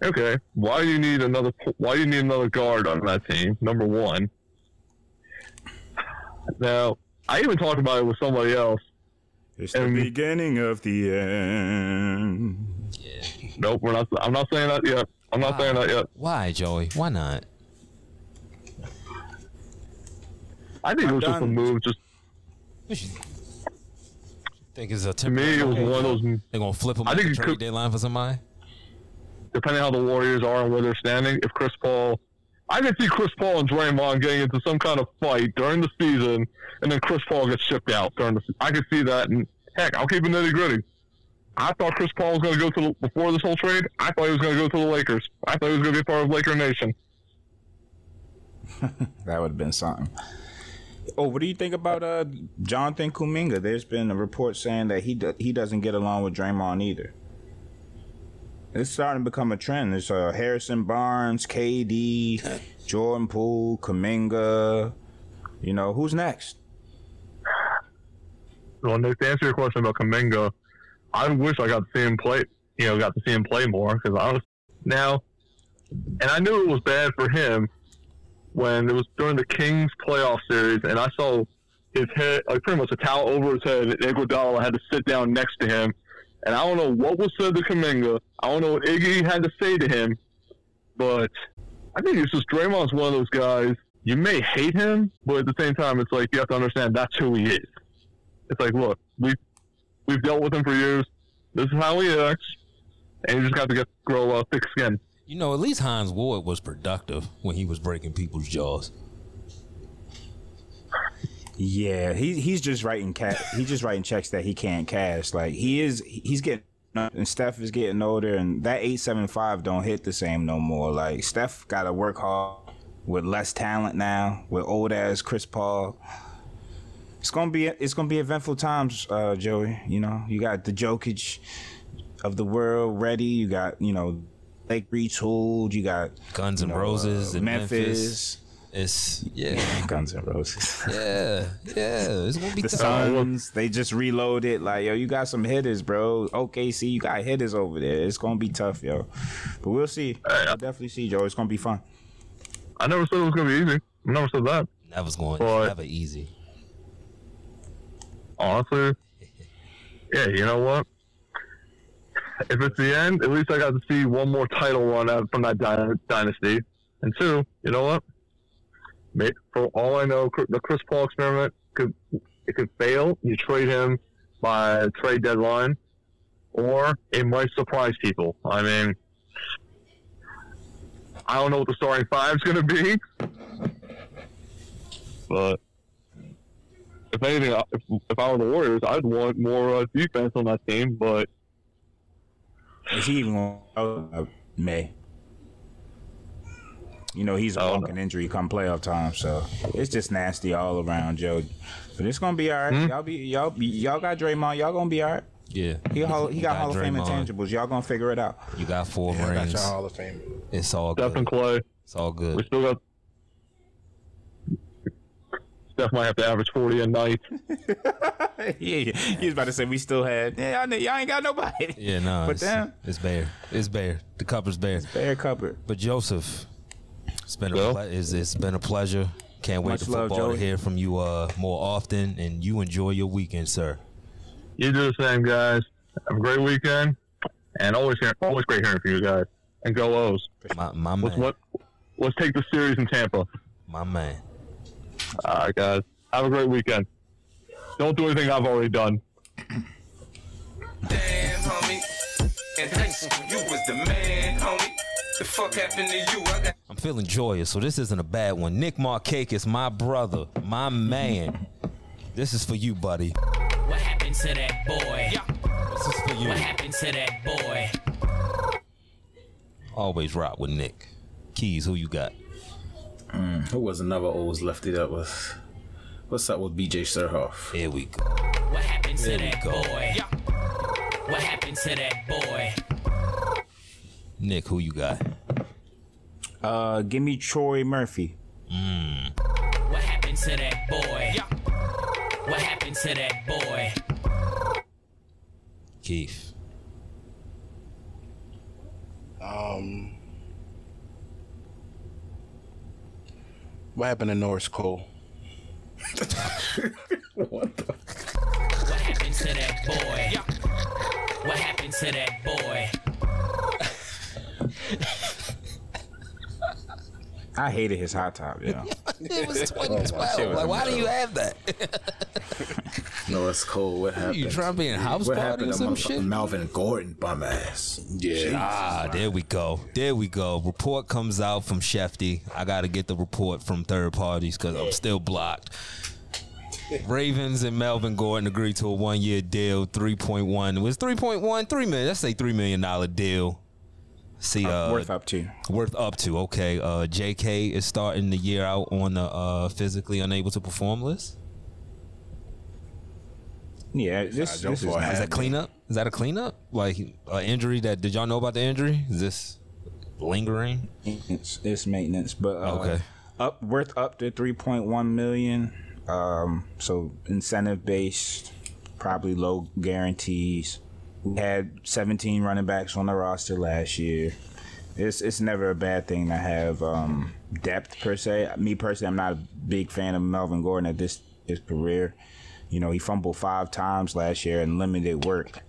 okay, why do you need another? Why do you need another guard on that team? Number one. Now, I even talked about it with somebody else. It's the beginning of the end. Nope, we're not. I'm not saying that yet. I'm not saying that yet. Why, Joey? Why not? I think it was just a move. Just What you think is a to me, it was one of those. They're gonna flip him I at think the it trade could- deadline for somebody? Depending how the Warriors are and where they're standing, if Chris Paul, I can see Chris Paul and Draymond getting into some kind of fight during the season, and then Chris Paul gets shipped out during the. I can see that, and heck, I'll keep it nitty gritty. I thought Chris Paul was going to go to the, before this whole trade. I thought he was going to go to the Lakers. I thought he was going to be part of Laker Nation. [LAUGHS] That would have been something. Oh, what do you think about uh Jonathan Kuminga? There's been a report saying that he do, he doesn't get along with Draymond either. It's starting to become a trend. It's uh, Harrison Barnes, KD, [LAUGHS] Jordan Poole, Kuminga. You know who's next? Well, Nick, to answer your question about Kuminga, I wish I got to see him play. You know, got to see him play more because I was now, and I knew it was bad for him when it was during the Kings playoff series, and I saw his head, like pretty much a towel over his head, and Iguodala had to sit down next to him, and I don't know what was said to Kuminga. I don't know what Iggy had to say to him, but I think it's just Draymond's one of those guys. You may hate him, but at the same time, it's like you have to understand that's who he is. It's like, look, we've we've dealt with him for years. This is how he acts, and you just got to get grow uh, thick skin. You know, at least Hines Ward was productive when he was breaking people's jaws. Yeah, he he's just writing cat. He's just writing checks that he can't cash. Like he is, he's getting and Steph is getting older, and that eight seven five don't hit the same no more. Like Steph got to work hard with less talent now, with old ass Chris Paul. It's gonna be it's gonna be eventful times, uh, Joey. You know, you got the Jokic, of the world ready. You got you know Lake retooled. You got Guns you and know, Roses uh, and Memphis. Memphis. It's yeah, [LAUGHS] Guns and Roses. [LAUGHS] yeah, yeah. It's gonna be The tough. Suns, they just reloaded. Like, yo, you got some hitters, bro. OKC, you got hitters over there. It's gonna be tough, yo. But we'll see. I'll definitely see, Joe. It's gonna be fun. I never said it was gonna be easy. I never said that. That was going But- never easy. Honestly, [LAUGHS] yeah. You know what? If it's the end, at least I got to see one more title run out from that dy- dynasty. And two, you know what? For all I know, the Chris Paul experiment could it could fail. You trade him by trade deadline, or it might surprise people. I mean, I don't know what the starting five is going to be, but if anything, if, if I were the Warriors, I'd want more uh, defense on that team. But Is he even gonna uh, May? You know, he's a Oh, walking injury come playoff time, so it's just nasty all around, Joe. But it's gonna be all right. Hmm? Y'all be y'all be, y'all got Draymond. Y'all gonna be all right. Yeah, He hall, he You got Hall of Fame intangibles. Y'all gonna figure it out. You got four Yeah, I got rings. your Hall of Fame. It's all Steph and good. Clay, It's all good. we good. still got. Steph might have to average forty a night. [LAUGHS] yeah, he was about to say we still had. Yeah, y'all, y'all ain't got nobody. Yeah, no, But it's, damn. it's bare. It's bare. The cupboard's bare. Bare cupboard. But Joseph, it's been a Well? ple- it's, it's been a pleasure. Can't wait to love, football to hear from you uh, more often, and you enjoy your weekend, sir. You do the same, guys. Have a great weekend, and always hear, always great hearing from you guys. And go O's. My my Let's man, what? Let's take the series in Tampa. my man. All right, guys. Have a great weekend. Don't do anything I've already done. Damn, homie. In high school, you was the man, homie. The fuck happened to you? I got I'm feeling joyous, so this isn't a bad one. Nick Markakis, my brother, my man. This is for you, buddy. What happened to that boy? This is for you. What happened to that boy? Always rock with Nick. Keys, who you got? Who was another O's lefty that was? What's up with BJ Surhoff? Here we go. What happened to we that go. boy? What happened to that boy? Nick, who you got? Uh, give me Troy Murphy. What happened to that boy? What happened to that boy? Keith. Um, what happened to Norris Cole? [LAUGHS] What the? What happened to that boy? What happened to that boy? I hated his hot top, yo. [LAUGHS] It was 2012. like, why do you have that? [LAUGHS] No, it's cold. What happened? you trying to be in a house what party happened or some shit? Melvin Gordon bum ass? Yeah. Ah, there we go. There we go. Report comes out from Shefty. I got to get the report from third parties because I'm still blocked. Ravens and Melvin Gordon agreed to a one year deal, 3.1. It was 3.1, 3 million. Let's say $3 million deal. See, uh, Worth up to. worth up to. Okay. Uh, JK is starting the year out on the uh, physically unable to perform list. Yeah, this, Joe this is Ford not Is that cleanup? Is that a cleanup? Like uh, injury that, did y'all know about the injury? Is this lingering? maintenance. It's maintenance, but uh, Okay. up worth up to three point one million. Um, so incentive based, probably low guarantees. We had seventeen running backs on the roster last year. It's it's never a bad thing to have um, depth per se. Me personally, I'm not a big fan of Melvin Gordon at this his career. You know, he fumbled five times last year and limited work,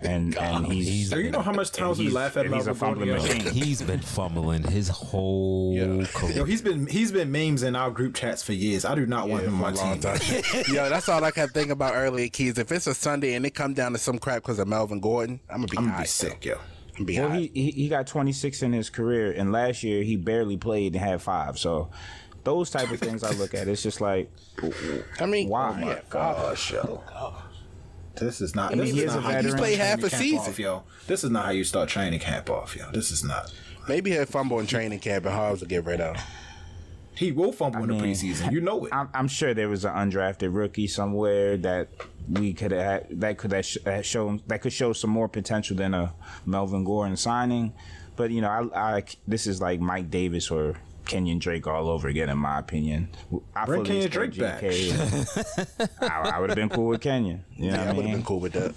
and and he's, So you know how much times we laugh at and he's a Melvin Gordon? fumbling machine. He's been fumbling his whole Yo, career. he's been he's been memes in our group chats for years. I do not want him on my team. time. [LAUGHS] Yo, that's all I kept thinking about earlier, Keys. If it's a Sunday and it come down to some crap because of Melvin Gordon, I'm gonna be I'm gonna be sick, yo. Be Well, he, he he got 26 in his career, and last year he barely played and had five. So those type of things I look at. It's just like, I mean, why? oh my Yeah, oh, Gosh, yo. This is not. mean, This he is is not a how you veteran. start played half training a camp season. Off, yo. This is not how you start training camp off, yo. This is not. Maybe he'll fumble in training camp and Hobbs will get rid of. He will fumble I in the preseason. You know it. I'm, I'm sure there was an undrafted rookie somewhere that we could have that could have sh- uh, that show that could show some more potential than a Melvin Gordon signing. But you know, I, I this is like Mike Davis or Kenyon Drake all over again, in my opinion. I Bring fully Kenyon expect Drake back. [LAUGHS] I, I would have been cool with Kenyon. You know Yeah, I I would have been cool with that.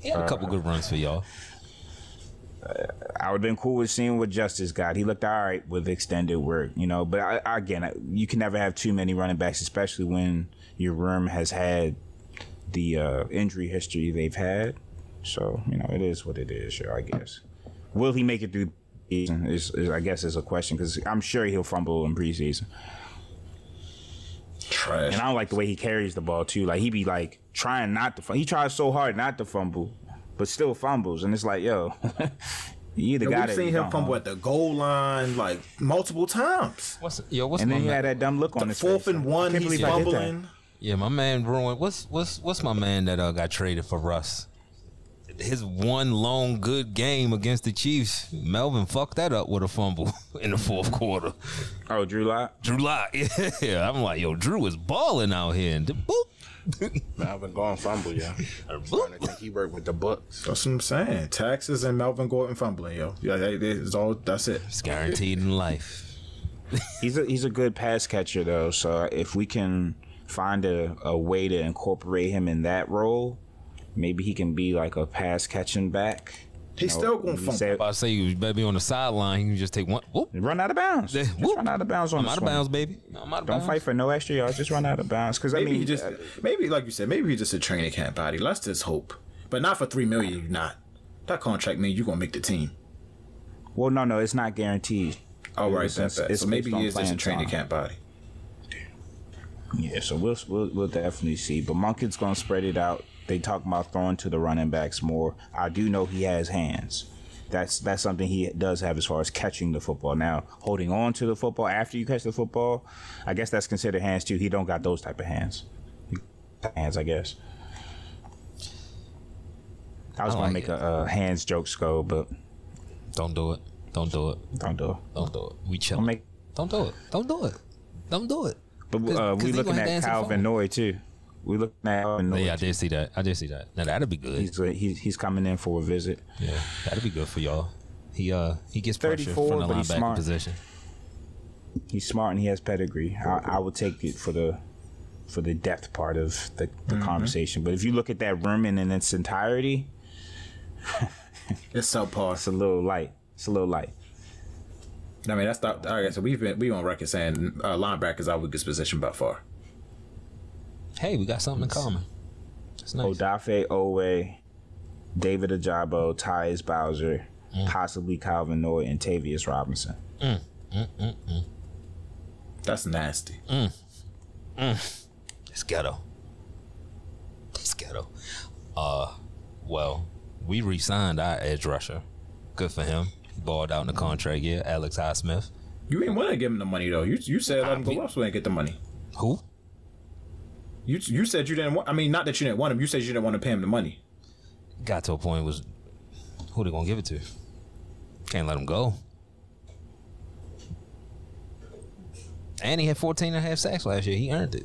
He had a couple good runs for y'all. I would have been cool with seeing what Justice got. He looked all right with extended work, you know. But I, I- again, I- you can never have too many running backs, especially when your room has had the uh, injury history they've had. So you know, it is what it is. Sure, I guess. Will he make it through? Season is, is I guess is a question because I'm sure he'll fumble in preseason. Trash. And I don't like the way he carries the ball too. Like he be like trying not to. fumble. He tries so hard not to fumble, but still fumbles. And it's like, yo, [LAUGHS] you either Yeah, got we've seen him don't, fumble at the goal line like multiple times. What's yo? What's And then he had that dumb look on The his fourth face. and one, I can't he's believe I did that. fumbling. Yeah, my man Bruin. What's what's what's my man that uh, got traded for Russ? His one long good game against the Chiefs, Melvin fucked that up with a fumble [LAUGHS] in the fourth quarter. Oh, Drew Lock. Drew Lock, [LAUGHS] yeah, I'm like, yo, Drew is balling out here, and the boop, [LAUGHS] Melvin Gordon fumble, yeah. I'm starting to think he worked with the books. That's what I'm saying. Taxes and Melvin Gordon fumbling, yo. Yeah, that- that's all. That's it. it's guaranteed in life. He's a he's a good pass catcher though. So if we can find a, a way to incorporate him in that role, maybe he can be like a pass catching back. He's You know, still gonna we say- About to say you better be on the sideline. You can just take one. Whoop, run out of bounds. Just whoop. run out of bounds on I'm the out of swing. bounds, baby. I'm out of Don't bounds. fight for no extra yards. Just run out of bounds. Because I Maybe mean, he just, uh, maybe like you said, maybe he's just a training camp body. Let's just hope, but not for three million. You're not. That contract means you're gonna make the team. well, no, no, it's not guaranteed. All right, It's- that's that. it's So maybe based on he is just a training time. camp body. Yeah, so we'll, we'll we'll definitely see. But Monken's gonna spread it out. They talk about throwing to the running backs more. I do know he has hands. That's that's something he does have as far as catching the football. Now, holding on to the football after you catch the football, I guess that's considered hands too. He don't got those type of hands. Hands, I guess. I was I gonna like make it. a, hands joke, Skull, but Don't do it. Don't do it. don't do it. Don't do it. We chill. Don't make. Don't do it. Don't do it. Don't do it. But uh, 'cause we looking gonna have to at Calvin. Noy too. We look now. And Noy. Yeah, I too. did see that. I did see that. Now that'd be good. He's, he's he's coming in for a visit. Yeah, that'd be good for y'all. He uh he gets pressure 34, from the but he's linebacker smart. position. He's smart and he has pedigree. I, I would take it for the for the depth part of the, the Mm-hmm. conversation. But if you look at that room in, in its entirety, It's subpar. it's a little light. It's a little light. I mean, that's not. All right, so we've been we on record saying uh, linebackers our weakest position by far. Hey, we got something in common. That's nice. Odafe Oweh, David Ojabo, Tyus Bowser, Mm. possibly Calvin Noy, and Tavius Robinson. Mm, mm, mm, That's nasty. It's ghetto. It's ghetto. Uh, well, we re-signed our edge rusher. Good for him. He balled out in the contract year. Alex Highsmith. You ain't want to give him the money though. You you said let him go up so he ain't get the money. Who? You you said you didn't want. I mean, not that you didn't want him. You said you didn't want to pay him the money. Got to a point was who they gonna give it to? Can't let him go. And he had 14 and a half sacks last year. He earned it.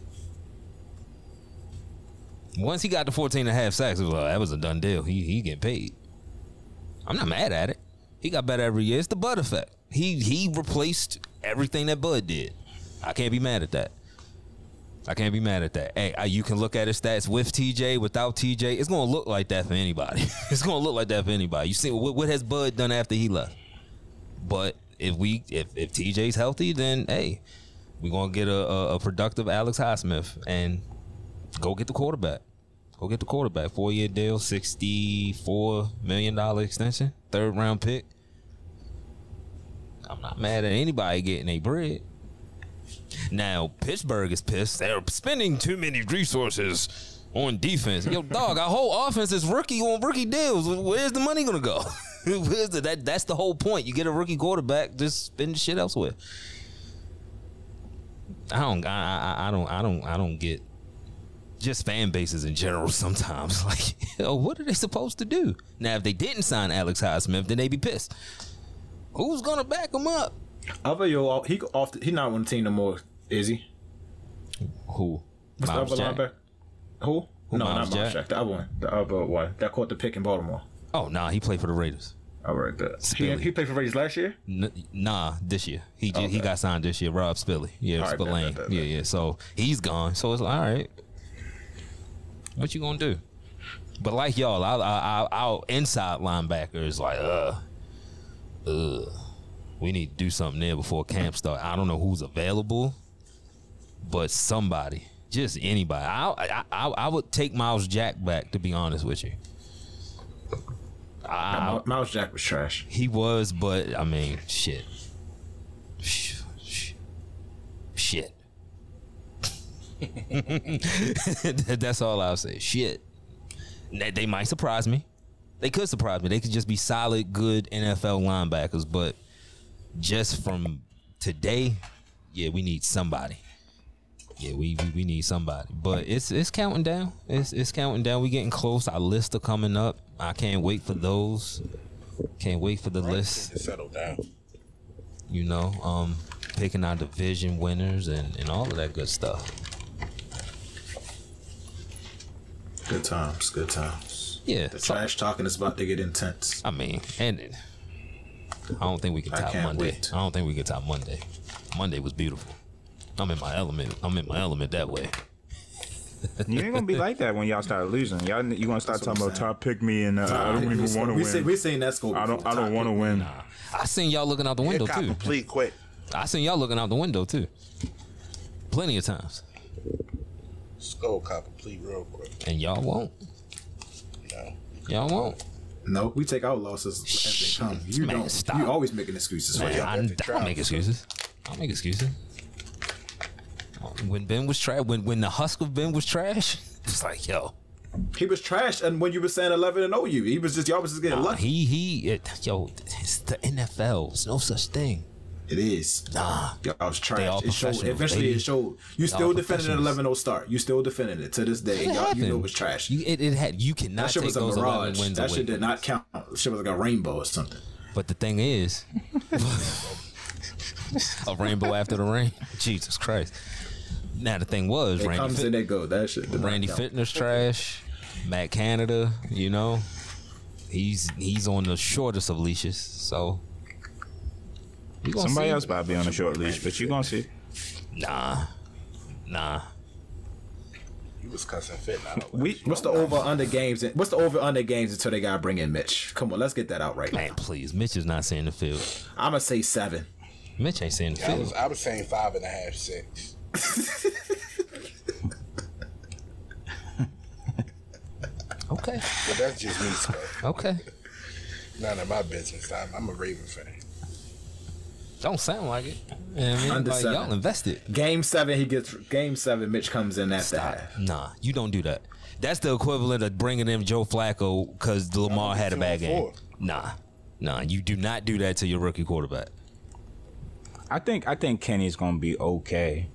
Once he got to 14 and a half sacks, was like, that was a done deal. He he get paid. I'm not mad at it. He got better every year. It's the Bud effect. He he replaced everything that Bud did. I can't be mad at that. I can't be mad at that. Hey, uh, you can look at his stats with TJ, without TJ. It's gonna look like that for anybody. [LAUGHS] it's gonna look like that for anybody. You see what, what has Bud done after he left? But if we if if TJ's healthy, then hey, we're gonna get a, a, a productive Alex Highsmith and go get the quarterback. Go get the quarterback. Four year deal, sixty four million dollar extension, third round pick. I'm not mad at anybody getting a bread. Now Pittsburgh is pissed. They're spending too many resources on defense. Yo, dog, our whole offense is rookie on rookie deals. Where's the money gonna go? [LAUGHS] Where's the, that? That's the whole point. You get a rookie quarterback, just spend the shit elsewhere. I don't. I, I, I don't. I don't. I don't get just fan bases in general. [LAUGHS] Sometimes, [LAUGHS] like, what are they supposed to do? Now, if they didn't sign Alex Highsmith, then they'd be pissed. Who's gonna back him up? Other yo, he go off. The, he not on the team no more. Is he? Who? What's Myles the other Jack? linebacker? Who? Who, no, Myles not Myles Jack? Jack. The other one. The other one that caught the pick in Baltimore. Oh nah, he played for the Raiders. All right, that. He, he played for Raiders last year. N- nah, this year he ju- he got signed this year. Rob Spilly, yeah, All right, Spillane, bet, bet, yeah, yeah. So he's gone. So it's like, all right. What you gonna do? But like y'all, our, our, our inside linebacker is like, uh, uh, we need to do something there before camp start. I don't know who's available, but somebody, just anybody. I I, I, I would take Myles Jack back to be honest with you. I, Myles Jack was trash. he was, but I mean, shit. Sh- sh- Shit. [LAUGHS] That's all I'll say. Shit. They might surprise me. They could surprise me. They could just be solid, good NFL linebackers, but just from today, yeah, we need somebody. Yeah, we, we we need somebody. But it's it's counting down. It's it's counting down. We getting close. Our list are coming up. I can't wait for those. Can't wait for the list. To settle down. You know, um, picking our division winners and, and all of that good stuff. Good times, good times. Yeah. The so- trash talking is about to get intense. I mean, and I don't think we can I top Monday. wait. I don't think we can top Monday. Monday was beautiful. I'm in my element. I'm in my element that way. You ain't gonna be like that when y'all start losing. Y'all, you gonna start That's talking about top pick me and uh, I don't even want to we win. Say, we seen that score. I don't. I don't want to pick. win. I seen y'all looking out the window It got too. complete quick. I seen y'all looking out the window too. Plenty of times, Skull got complete real quick. and y'all won't. No. Y'all won't. No, we take our losses as they come. You Man, don't. stop. You always making excuses for Man, y'all. I, I don't make excuses. I don't make excuses. When Ben was trash, when when the husk of Ben was trash, [LAUGHS] it's like yo, He was trash, and when you were saying eleven and 0 you, he was just y'all was just getting nah, lucky. he he, it, yo, it's the NFL. There's no such thing. It is. Nah, Y'all was trash. It showed. Eventually, baby. it showed. You still defended an professionals. 11-0 start. You still defended it to this day. Y'all, you know it was trash. You, it, it had you cannot that shit take was a mirage. That shit did not count. Shit was like a rainbow or something. But the thing is, [LAUGHS] a rainbow after the rain. Jesus Christ. Now the thing was, It Randy, comes Fit- and they go. That shit. Randy count. Fichtner's trash. Matt Canada, you know, he's he's on the shortest of leashes. So we gonna Somebody see. else might be on a short leash, but you gonna see. Nah, nah. He was cussing fit now. We What's the over under games? What's the over under games until they gotta bring in Mitch? Come on, let's get that out right now. Man, please. Mitch is not seeing the field. I'm gonna say seven. Mitch ain't seeing the I field. was I was saying five and a half, six. Okay, But that's just me, Skull. okay. None of my business. I'm, I'm a Raven fan. Don't sound like it. You know what I mean? Under Like, seven. y'all invested. Game seven, he gets game seven. Mitch comes in after Stop. half. Nah, you don't do that. That's the equivalent of bringing in Joe Flacco because Lamar had a bad game. Oh four. Nah, nah, you do not do that to your rookie quarterback. I think I think Kenny's gonna be okay.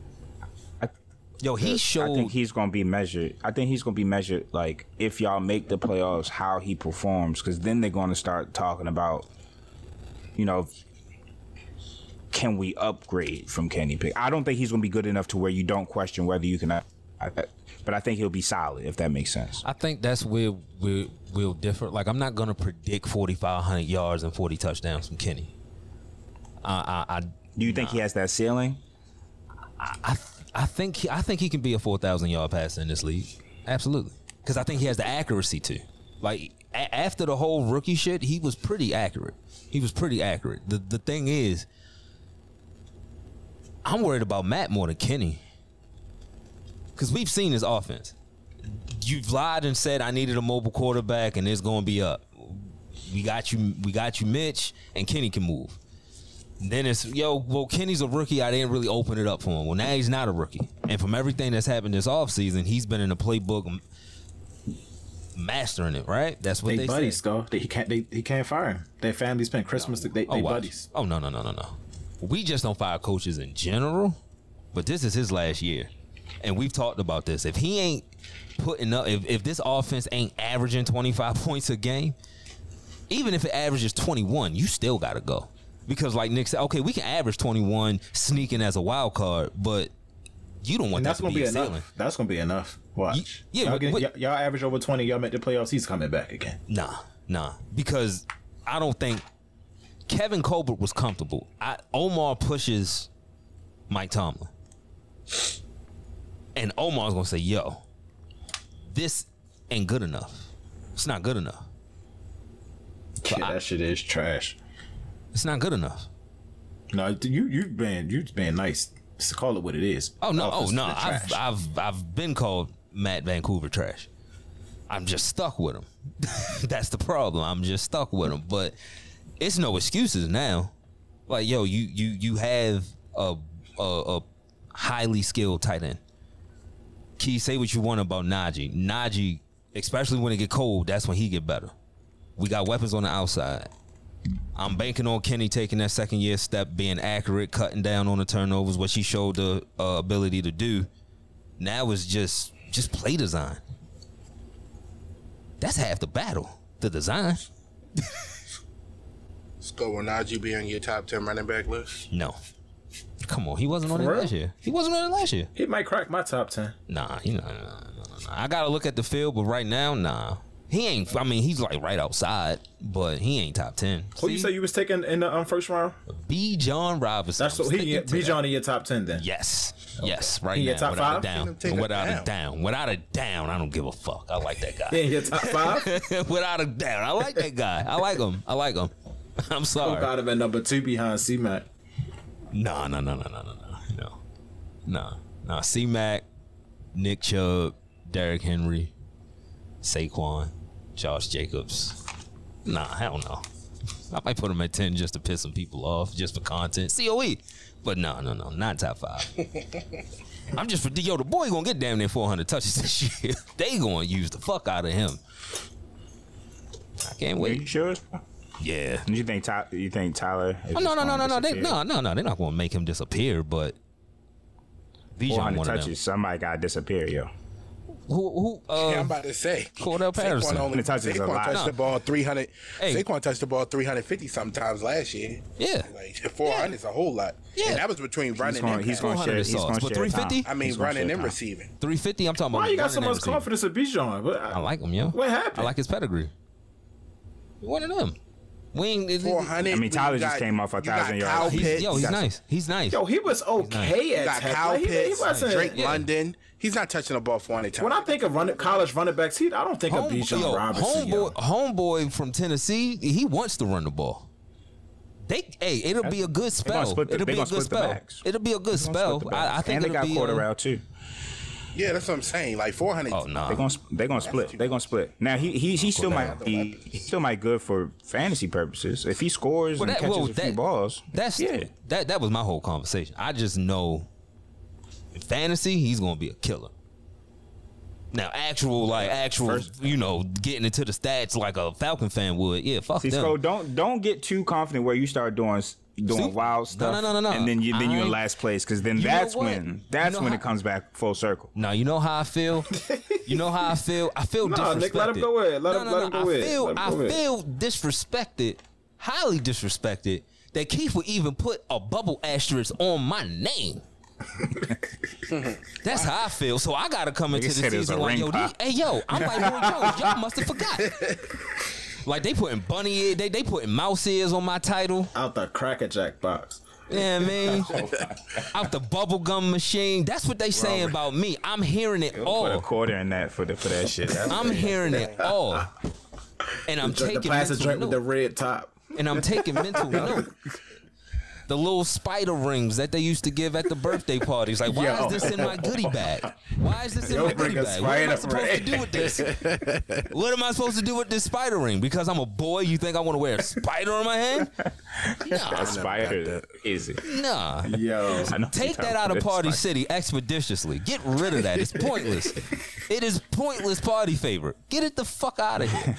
Yo, he showed. I think he's gonna be measured. I think he's gonna be measured like if y'all make the playoffs, how he performs, because then they're gonna start talking about, you know, can we upgrade from Kenny Pick? I don't think he's gonna be good enough to where you don't question whether you can. I, but I think he'll be solid if that makes sense. I think that's where we will differ. Like, I'm not gonna predict 4,500 yards and 40 touchdowns from Kenny. I, I, I Do you think he has that ceiling? I I think he, I think he can be a four thousand yard passer in this league. Absolutely, because I think he has the accuracy too. Like a- after the whole rookie shit, he was pretty accurate. He was pretty accurate. The the thing is, I'm worried about Matt more than Kenny, because we've seen his offense. You've lied and said I needed a mobile quarterback, and it's going to be up. We got you. We got you, Mitch, and Kenny can move. Then it's yo, well, Kenny's a rookie. I didn't really open it up for him. Well, now he's not a rookie. And from everything that's happened this offseason, he's been in the playbook mastering it, right? That's what They, they, buddies, go. They, he can't. They, he can't fire him. Their family spent Christmas. They, they Oh, buddies. Oh, no, no, no, no, no. We just don't fire coaches in general, but this is his last year. And we've talked about this. If he ain't putting up, if, if this offense ain't averaging 25 [LAUGHS] points a game, even if it averages 21, you still got to go. because like Nick said, okay, we can average 21 sneaking as a wild card, but you don't want And that to gonna be be enough. ceiling. That's gonna be enough. Watch. yeah, y'all, but- get- but- y- y'all average over twenty. Y'all make the playoffs. He's coming back again. Nah, nah, because I don't think Kevin Colbert was comfortable. I, Omar pushes Mike Tomlin, and Omar's gonna say, "Yo, this ain't good enough. It's not good enough. Yeah, that shit is trash. It's not good enough." No, you you've been you've been nice. Just call it what it is. Oh no! Oh no! I've. I've I've been called Matt Vancouver trash. I'm just stuck with him. [LAUGHS] That's the problem. I'm just stuck with him. But it's no excuses now. Like yo, you you you have a a, a highly skilled tight end. Key, say what you want about Najee. Najee, especially when it get cold, that's when he get better. We got weapons on the outside. I'm banking on Kenny taking that second year step, being accurate, cutting down on the turnovers, what she showed the uh, ability to do. Now it's just just play design. That's half the battle. The design. [LAUGHS] Let's go with Najee be on your top ten running back list. No. Come on, he wasn't on For it real? last year. He wasn't on it last year. He might crack my top ten. Nah, he nah, nah, nah, nah, nah. I gotta look at the field, but right now, nah. He ain't. I mean, he's like right outside, but he ain't top ten. Who you say you was taking in the um, first round? Bijan Robinson. That's I'm what he sticking to. John in your top ten then. Yes. Yes. Right He now. top without five? a down. Take him Without a down. down. Without a down. I don't give a fuck. I like that guy. He in your top five. [LAUGHS] Without a down. I like that guy. I like him. I like him. [LAUGHS] I'm sorry. Who sorry. got him at number two behind C Mac? No, no, no, no, no, no, no. No. No. No. C Mac, Nick Chubb, Derrick Henry, Saquon, Josh Jacobs. Nah, hell no. I might put him at 10 just to piss some people off, just for content. COE. But no, no, no, not top five. [LAUGHS] I'm just for yo, the boy gonna get damn near 400 touches this year. [LAUGHS] they gonna use the fuck out of him. I can't wait. Are you sure? Yeah. You think Ty- you think Tyler? Oh, no, no, no, no, no. They, no, no, no. They're not gonna make him disappear, but Bijan 400 one of them. touches. Somebody got to disappear, yo. Who? Who? Uh, yeah, I'm about to say. Cordarrelle Patterson. Saquon only touches a Saquon lot. touched No. the ball 300. Hey. Saquon touched the ball 350 sometimes last year. Yeah. Like 400 is a whole lot. Yeah. And that was between running gonna- and he's gonna 400 share- he's gonna but share 350? I mean, running and receiving. 350. I'm talking about. Why you got so much confidence in Bijan? But I like him, yo. What happened? I like his pedigree. One of them. We ain't. it- it- 400. I mean, Tyler just got- came off a thousand yards. Kyle He's, Pitts, yo, you he's got- nice. He's nice. Yo, he was okay You at got Tech. Kyle Like, he, he wasn't. Drake Yeah. London. He's not touching the ball 400 times. When I think of running college running backs, he I don't think of Bijan yo, Robinson. yo. homeboy, homeboy from Tennessee. He wants to run the ball. They, hey, it'll be a good spell. the- it'll be a good spell. It'll be a good spell. I, I think and they it'll got be. quarter uh, out too. Yeah, that's what I'm saying. Like 400. Oh no. They're gonna they're gonna split. They're gonna split. Now he he, he still might be he still might good for fantasy purposes. If he scores Well, and that- catches well, a few balls, That's yeah. that that was my whole conversation. I just know in fantasy he's gonna be a killer. Now, actual like actual, you know, getting into the stats like a Falcon fan would. Yeah, fuck See, them. Sko, don't don't get too confident where you start doing doing See? wild stuff. no, no, no, no. And then you then you I- in last place because then that's when that's You know when how- it comes back full circle. Now you know how I feel. you know how I [LAUGHS] feel. I feel Nah, disrespected. Nick, let him go ahead. Let no, him- no, let no. him go I ahead. feel. Let him I go ahead. feel disrespected, highly disrespected. That Keith would even put a bubble asterisk on my name. [LAUGHS] That's how I feel. So I gotta come into Nigga the said it was season like, ring yo, pop. these, hey, yo, I'm like Roy Jones. [LAUGHS] Y'all must have forgot. Like they putting bunny ear, they they putting mouse ears on my title. Out the Cracker Jack box. Yeah, man. [LAUGHS] Oh, Out the bubble gum machine. That's what they saying about me. I'm hearing it Put a all. quarter in that for the for that shit. That's I'm hearing it all. And I'm Drink the taking plastic mental drink with the red top. And I'm taking mental note. The little spider rings that they used to give at the birthday parties. Like, why Yo. is this in my goodie bag? Why is this in Yo, my bring goodie bag? What am I spider supposed to do with this? [LAUGHS] What am I supposed to do with this spider ring? Because I'm a boy, you think I want to wear a spider on my hand? [LAUGHS] Nah, that spider is it? nah. Yo. Take that out of Party about. City expeditiously. Get rid of that. It's pointless. [LAUGHS] it is pointless party favor. Get it the fuck out of here.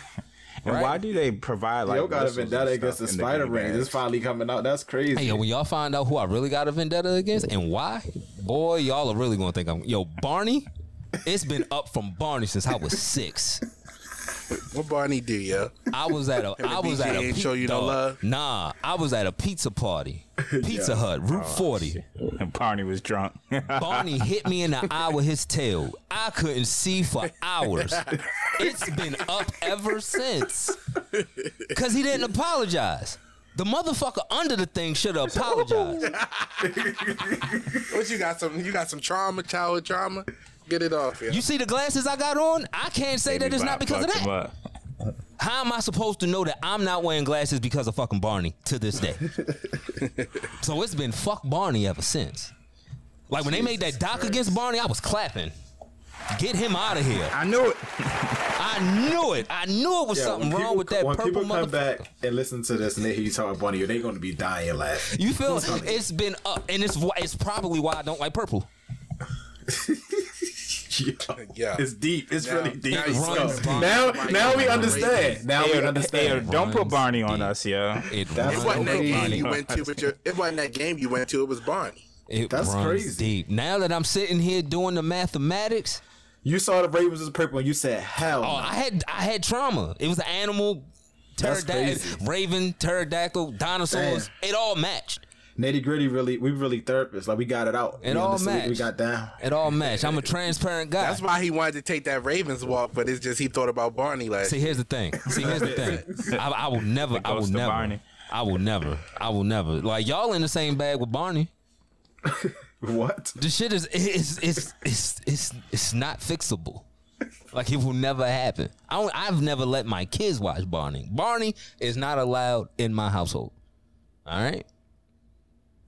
And Right? why do they provide like Yo got a vendetta against the spider goodie ring. This finally coming out. That's crazy. Hey, yo, when y'all find out who I really got a vendetta against and why, boy, y'all are really gonna think I'm yo Barney. It's been up from Barney since I was six. What Barney do, yo? I was at a Him and I was at a ain't pi- show you no dog, love? Nah, I was at a pizza party. [LAUGHS] Pizza Hut, Route 40. And Barney was drunk. Barney hit me in the eye with his tail. I couldn't see for [LAUGHS] hours. It's been up ever since. Cause he didn't apologize. The motherfucker under the thing should have apologized. [LAUGHS] What you got? Some you got some trauma, childhood trauma. Get it off, yo. You see the glasses I got on? I can't say that it's not because of that. How am I supposed to know that I'm not wearing glasses because of fucking Barney to this day? so it's been fuck Barney ever since. Like when they made that doc against Barney, I was clapping. Get him out of here. I knew it. I knew it. I knew it was Yeah, something when wrong people- with that when purple people come motherfucker. back and listen to this and they hear you talking Bunny, they're gonna be dying laughing. You feel it's been up, and it's it's probably why I don't like purple. [LAUGHS] Yeah. It's deep. It's Now- really deep. now as you fuck. now, might now we understand. Now we understand. hey, don't put Barney on deep. us, yeah. It That's It runs wasn't that Barney. game you went to with your. It wasn't that game you went to. It was Barney. It That's runs crazy. deep. Now that I'm sitting here doing the mathematics, You saw the Ravens as purple and you said, hell. oh, no. I had I had trauma. It was an animal, pterodactyl, raven, pterodactyl, dinosaurs. It all matched. Nitty gritty, really, we really therapists. Like we got it out. It We all understood what We got down. It all matched. I'm a transparent guy. That's why he wanted to take that Ravens walk, but it's just he thought about Barney last. See, here's the thing. See, here's the thing. [LAUGHS] I, I will never. I will never. Barney. I will never. I will never. Like y'all in the same bag with Barney. [LAUGHS] What? The shit is it's it's it's it's it's not fixable. Like it will never happen. I don't, I've never let my kids watch Barney. Barney is not allowed in my household. All right.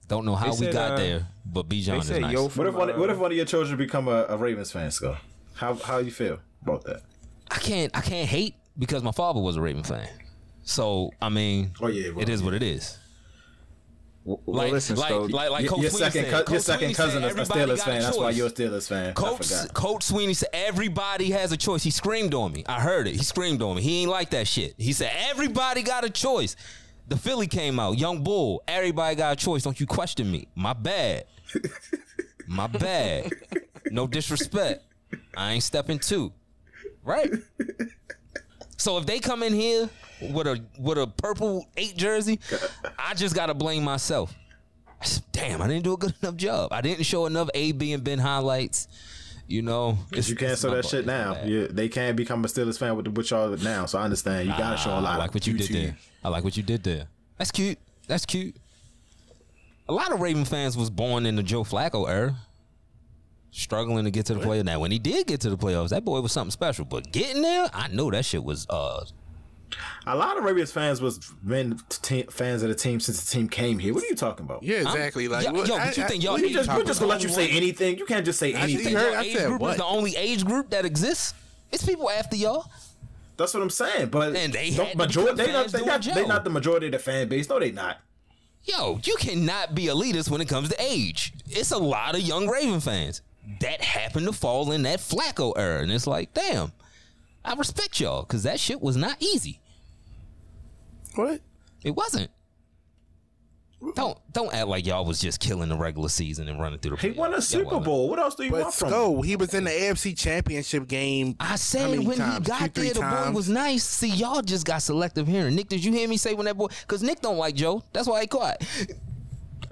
Don't know how They we said, got uh, there, but They Bijan is nice. yo What if one? uh, What if one of your children become a, a Ravens fan, Scott? How how you feel about that? I can't I can't hate because my father was a Raven fan. So I mean, Oh, yeah, well, it is what it is. Well, Like, listen, like, like, like your Coach your Sweeney second, said, cou- your second cousin is a Steelers got a fan. That's why you're a Steelers fan. Coach, forgot. Coach Sweeney said everybody has a choice. He screamed on me. I heard it. He screamed on me. He ain't like that shit. He said everybody got a choice. The Philly came out, young bull. Everybody got a choice. Don't you question me? My bad. My bad. No disrespect. I ain't stepping two. Right? So if they come in here with a with a purple eight jersey, I just gotta blame myself. Damn, I didn't do a good [LAUGHS] enough job. I didn't show enough A, B, and Ben highlights. You know, Because you can't show that shit now. You, they can't become a Steelers fan with, with y'all now. So I understand. You gotta show a Ah, lot. I like what you did there. I like what you did there. That's cute. That's cute. A lot of Raven fans was born in the Joe Flacco era, struggling to get to the playoffs. Now, when he did get to the playoffs, that boy was something special. But getting there, I know that shit was. uh A lot of Ravens fans was been te- fans of the team since the team came here. What are you talking about? yeah, exactly. Like, yo, what, yo, but you think y'all We age just, group we're just gonna let you say one- anything. You can't just say you anything. heard- Y'all I age said group what? is the only age group that exists. It's people after y'all. That's what I'm saying. But And they the majority, they not, they not, they not the majority of the fan base. No, they not. Yo, you cannot be elitist when it comes to age. It's a lot of young Raven fans that happened to fall in that Flacco era, and it's like, damn, I respect y'all because that shit was not easy. what? It wasn't. Don't don't act like y'all was just killing the regular season and running through the. He playoffs. won a Super wasn't. Bowl. What else do you But want from him? He was in the AFC Championship game. I How said many when times? he got Two, three there, the boy was nice. See, y'all just got selective hearing. Nick, did you hear me say when that boy? Because Nick don't like Joe. That's why he quiet.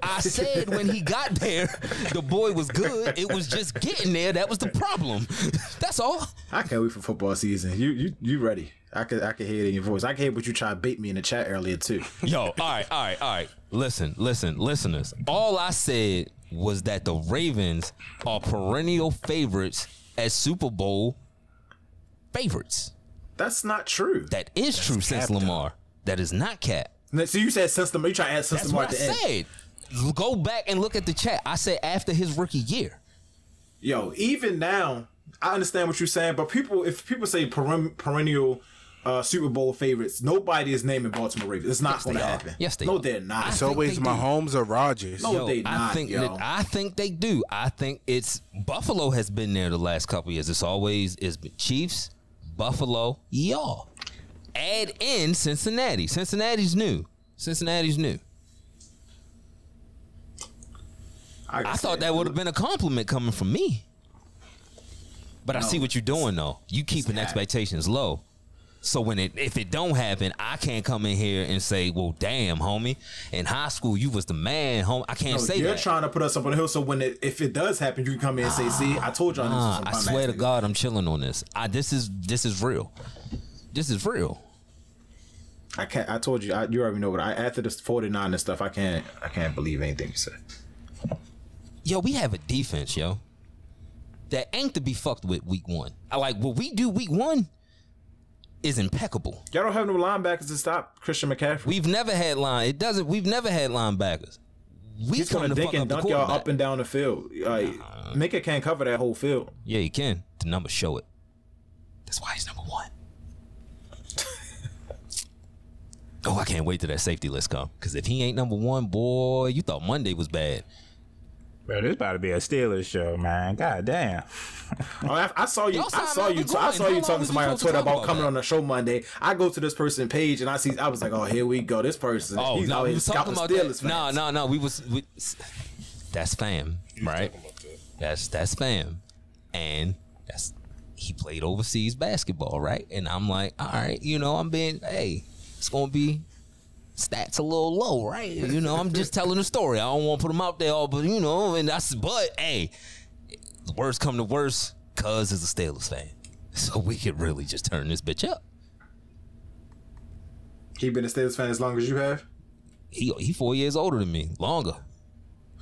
I said when he got there, the boy was good. It was just getting there that was the problem. [LAUGHS] That's all. I can't wait for football season. You you you ready? I could I could hear it in your voice. I can hear what you tried to bait me in the chat earlier too. Yo, all right, all right, all right. Listen, listen, listeners. All I said was that the Ravens are perennial favorites as Super Bowl favorites. That's not true. That is true since cap, Lamar. That is not cat. So you said since the you try to add since That's the what at I the end. Said. Go back and look at the chat. I said after his rookie year. Yo, even now, I understand what you're saying, but people, if people say peren- perennial uh, Super Bowl favorites, nobody is naming Baltimore Ravens. It's not Yes, going to they are. happen. Yes, they no, are. they're not. I It's always they do. Mahomes or Rodgers. No, they I not, think yo. that- I think they do. I think it's Buffalo has been there the last couple years. It's always it's been Chiefs, Buffalo, y'all. Add in Cincinnati. Cincinnati's new. Cincinnati's new. I thought that would have been a compliment coming from me. But I No. see what you're doing though. You keeping expectations low. So when it if it don't happen, I can't come in here and say, "Well, damn, homie, in high school you was the man, homie." I can't say you're that. trying to put us up on the hill, so when it, if it does happen, you can come in and say, "See, I told y'all." Nah, this I was some swear to God, I'm chilling on this. I this is this is real. This is real. I can't. I told you. I, you already know what I after this 49 and stuff. I can't. I can't believe anything you said. Yo, we have a defense, yo. That ain't to be fucked with week one. I like what we do week one is impeccable. Y'all don't have no linebackers to stop Christian McCaffrey. We've never had line. It doesn't. We've never had linebackers. We He's gonna to dink and dunk y'all up and down the field. Like Minkah can't cover that whole field. Yeah, he can. The numbers show it. That's why he's number one. [LAUGHS] oh, I can't wait till that safety list come. Because if he ain't number one, boy, you thought Monday was bad. Bro, this about to be a Steelers show, man. God damn. [LAUGHS] Oh, I, I saw you. I saw you. Melvin I saw you talking to somebody on Twitter about about coming on the show Monday. I go to this person page and I see. I was like, oh, here we go. This person. Oh he's no, out we here talking scouting about Steelers that. No, fans. no, no. We was we, that's fam, right? That's that's fam, and that's he played overseas basketball, right? And I'm like, all right, you know, I'm being, hey, it's gonna be stats a little low, right? You know, I'm just telling the story. I don't want to put them out there, all, but you know, and that's but hey, the worst come to worst, Cuz is a Steelers fan, so we could really just turn this bitch up. He been a Steelers fan as long as you have. He he four years older than me, longer.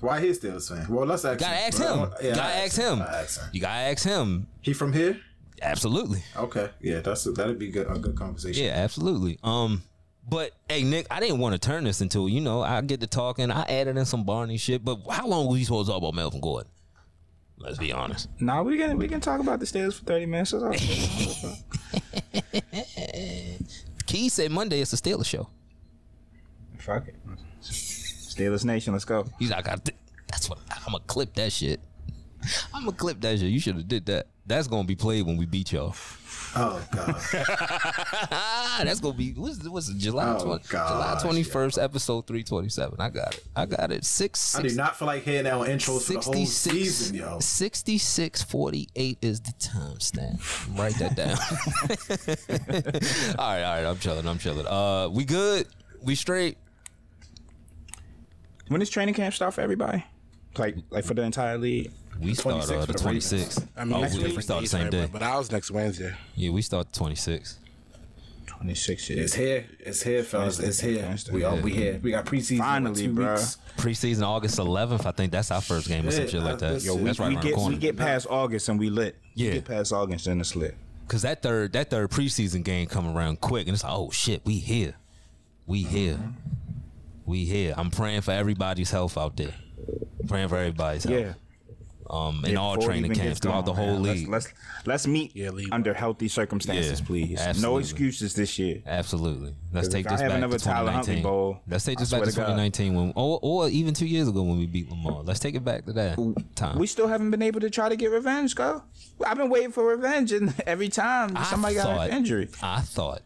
Why he a Steelers fan? Well, let's ask. Gotta him. ask him. Yeah, Gotta I ask him. Ask him. You gotta ask him. He from here? Absolutely. Okay, yeah, that's that'd be good. A good conversation. Yeah, absolutely. Um, but hey, Nick, I didn't want to turn this into you know I get to talking. I added in some Barney shit. But how long were we supposed to talk about Melvin Gordon? Let's be honest. Nah, we can we can talk about the Steelers for thirty minutes. [LAUGHS] Key said Monday is the Steelers show. Fuck it. Steelers Nation, let's go. He's like, I got. That's what I'm gonna clip that shit. I'm gonna clip that shit. You should have did that. That's gonna be played when we beat y'all. Oh god. [LAUGHS] That's gonna be what's what's it, July Oh, 20, July gosh, twenty first, episode three twenty seven. I got it. I got it. Six. I do not feel like hearing that on intros for the whole 66, season, yo. 6648 is the timestamp. Write that down. [LAUGHS] [LAUGHS] all right, all right. I'm chilling. I'm chilling. Uh, we good? We straight? When does training camp start for everybody? Like like for the entire league? We start uh, the the 26th. I mean, oh, next we, we start the days same for day. everybody, But ours next Wednesday. Yeah, we start the 26th. Twenty six It's here. It's here, fellas. It's here. We are. We here. We got preseason. in Finally, two bruh. weeks. Preseason August 11th. I think that's our first game or some shit like uh, that. Yo, we- that's right we around get the corner. we get past August and we lit. We Yeah. get past August and it's lit. Cause that third that third preseason game come around quick, and it's like, oh shit, we here, we here, we here. I'm praying for everybody's health out there. praying for everybody's health. Yeah. Um, in Yeah, all training camps gets throughout the going, whole man. league. Let's let's, let's meet Yeah, league. under healthy circumstances, Yeah, please. No excuses this year. Absolutely. Let's 'Cause take if I this have back another to Tyler Huntley 2019. Bowl, Let's take this back to to God. 2019 when, or, or even two years ago when we beat Lamar. Let's take it back to that time. We still haven't been able to try to get revenge, go. I've been waiting for revenge, and [LAUGHS] every time I somebody got thought- an injury. I thought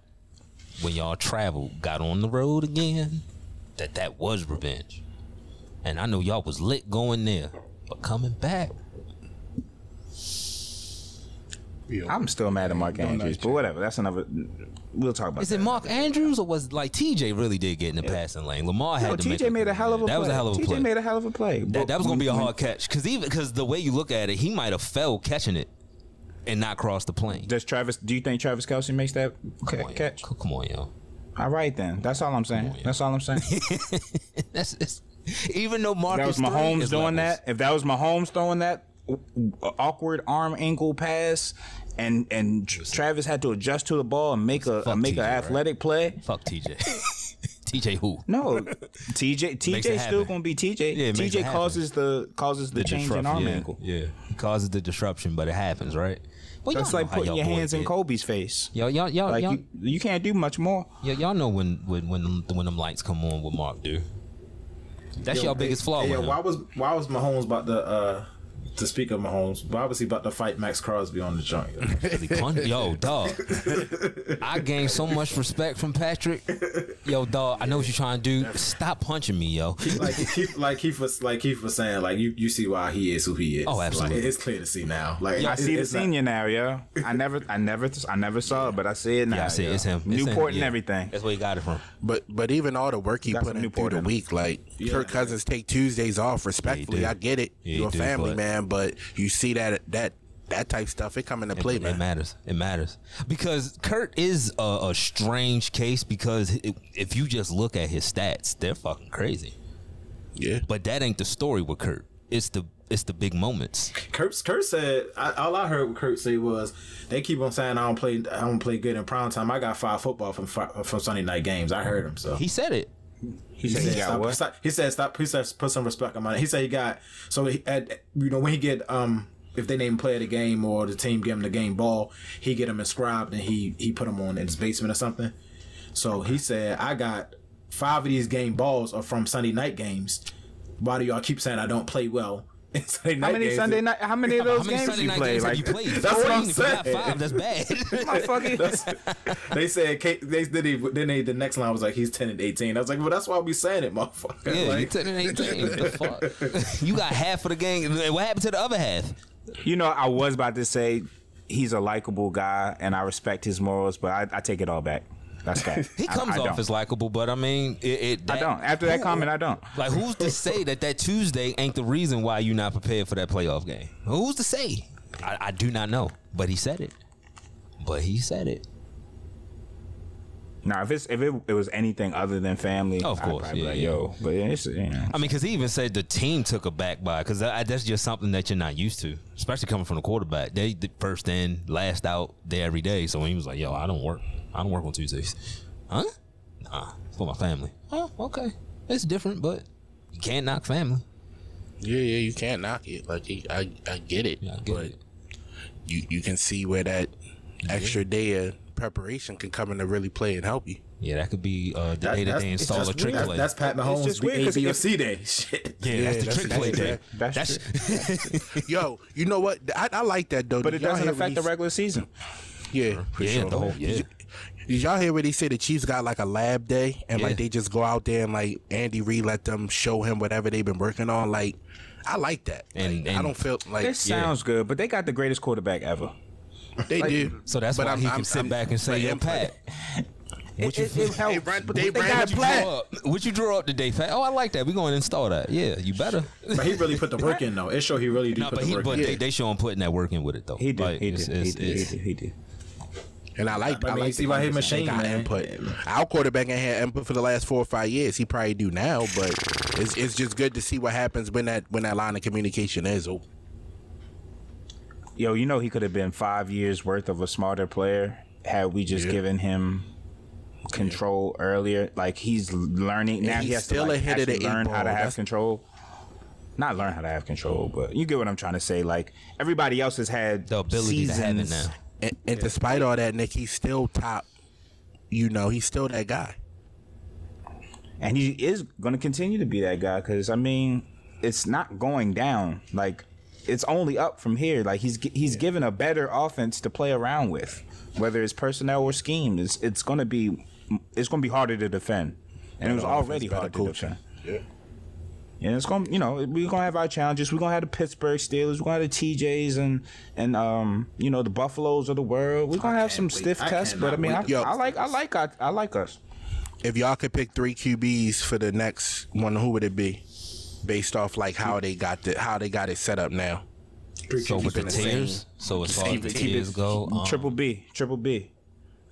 when y'all traveled, got on the road again, that that was revenge. And I know y'all was lit going there, but coming back, I'm still mad at Mark Andrews, but whatever. That's another. We'll talk about. is it. Mark Andrews or was like TJ really did get in the passing lane? Lamar had No, to make TJ made a hell of a that play. was a hell of a TJ play. made a hell of a play. That, that was gonna be a hard catch because even because the way you look at it, he might have fell catching it and not crossed the plane. Does Travis? Do you think Travis Kelce makes that ca- Come on, yo. catch? Come on, yo. All right, then. That's all I'm saying. That's all I'm saying. [LAUGHS] That's it's, even though Marcus that was three Mahomes doing levels. that. If that was Mahomes throwing that awkward arm ankle pass, and and Travis had to adjust to the ball and make a, Fuck make TJ, an right? athletic play. Fuck TJ. [LAUGHS] TJ who? No, TJ TJ it still gonna be TJ. Yeah, it makes it TJ causes the causes the, change in arm yeah, angle. Yeah, causes the disruption, but it happens, right? Well, That's like putting your boys hands in get. Kobe's face. Y'all, y'all, y'all, Like y'all, you, you can't do much more. y'all, y'all know when when when them, when them lights come on with Mark, dude. That's Yo, your biggest hey, flaw hey, yo, why was why was Mahomes about to uh to speak of Mahomes, but obviously about to fight Maxx Crosby on the joint. [LAUGHS] Yo, dog. [LAUGHS] I gained so much respect from Patrick. Yo, dog. I know what you're trying to do. Stop punching me, yo. like Keith, like Keith was like Keith was saying, like you, you see why he is who he is. Oh, absolutely. Like, it's clear to see now. Like I see the it's not- senior now, yo. I never, I never, I never saw it, but I see it now. Yeah, I see it. yo. It's him. It's him, Newport and yeah. everything. That's where he got it from. But but even all the work he Got put in Newport through the week, like Kirk Cousins take Tuesdays off. Respectfully, do. I get it. Yeah, You're a family but- man, but you see that that that type stuff it come into play, it, man. it matters. It matters because Kirk is a, a strange case because i- if you just look at his stats, they're fucking crazy. Yeah, But that ain't the story with Kirk. It's the it's the big moments. Kirk, Kirk said I, all I heard Kirk say was they keep on saying I don't play I don't play good in prime time. I got five football from from Sunday night games. I heard him so. He said it. He said he got stop, what? stop- he said stop. He said put some respect on my. He said he got so he at you know when he get um if they name play the game or the team give him the game ball, he get him inscribed and he he put him on in his basement or something. So he said I got five of these game balls are from Sunday night games. Why do y'all keep saying I don't play well? In Sunday night How many games? Sunday night? How many of those games Sunday you play? games Like, you played? That's what I'm If you got saying. five, that's bad. [LAUGHS] motherfucker. They said K- they then they, then they the next line was like he's ten and eighteen. I was like, well, that's why we saying it, motherfucker. yeah, you like, ten and eighteen. [LAUGHS] The fuck? [LAUGHS] You got half of the game. What happened to the other half? You know, I was about to say he's a likable guy, and I respect his morals, but I, I take it all back. That's that. [LAUGHS] He comes I off don't. as likable, but I mean, it. it I don't. After that comment, I don't. Like, who's to say that that Tuesday ain't the reason why you're not prepared for that playoff game? Who's to say? I, I do not know, but he said it. But he said it. Now, if it's if it, it was anything other than family, Of I'd course, be yeah, like, yeah. yo, but it's you know, I mean, because he even said the team took a back by because that's just something that you're not used to, especially coming from the quarterback. They the first in, last out, there every day. So he was like, "Yo, I don't work. I don't work on Tuesdays." Huh? Nah, it's for my family. Oh, okay. It's different, but you can't knock family. yeah, yeah. You can't knock it. Like I I get it. Yeah, I get but it. You you can see where that extra day of preparation can come into really play and help you. Yeah, that could be uh, the that- day that they install a just trick weird. play. That's Pat Mahomes' just B- weird 'cause A, B, or if- C day. [LAUGHS] Shit. yeah, Yeah, that's the that's trick the play day. play. That's [LAUGHS] Yo, you know what? I, I like that though. but it y'all doesn't hear what affect the regular season. Yeah, for Yeah, sure. the whole- yeah. Did y'all hear what he said? The Chiefs got like a lab day, and Yeah. like they just go out there and like Andy Reid let them show him whatever they've been working on. Like, I like that. And- Like, I don't feel like It sounds good, but they got the greatest quarterback ever. they do. So that's But why I'm- he I'm- can sit I'm- back and say, like, "Yo, input. Pat, [LAUGHS] It, it, it helps. ran- they they ran got what you draw up? What you draw up today, Pat? Oh, I like that. We're going to install that. Yeah, you better." But he really put the work in though. It show he really do No, put but the he, work but in. they, they show him putting that work in with it though. He did. Like, he, it's- did. it's- he did. it's- He did. He did. And I like. But I I mean, like see the why he conversation. machine, They got man. input. Our quarterback ain't had input for the last four or five years. He probably do now, but it's it's just good to see what happens when that when that line of communication is open. Yo, you know he could have been five years worth of a smarter player had we just Yeah. given him control earlier. Like he's learning now. he's he has still to like, ahead of the actually eight learn how ball. to have That's- control. Not learn how to have control, but you get what I'm trying to say. Like everybody else has had The ability to have it seasons. Now. And, and despite all that, Nick, he's still top. You know, he's still that guy. and he is going to continue to be that guy because I mean, it's not going down. Like it's only up from here. Like he's he's given a better offense to play around with, whether it's personnel or scheme. It's it's going to be it's going to be harder to defend, and it was already offense, hard better to coaching. defend. And it's going, to you know, we're gonna have our challenges. We're gonna have the Pittsburgh Steelers. We're gonna have the TJs and and um, you know, the Buffaloes of the world. We're gonna have some wait. stiff I tests, but I mean, I. Yo. I like, I like, I, I like us. If y'all could pick three QBs for the next one, who would it be? Based off like how they got the how they got it set up now. So with the it the same. tiers, so as far as Keep the it- tiers go, um, triple B, triple B.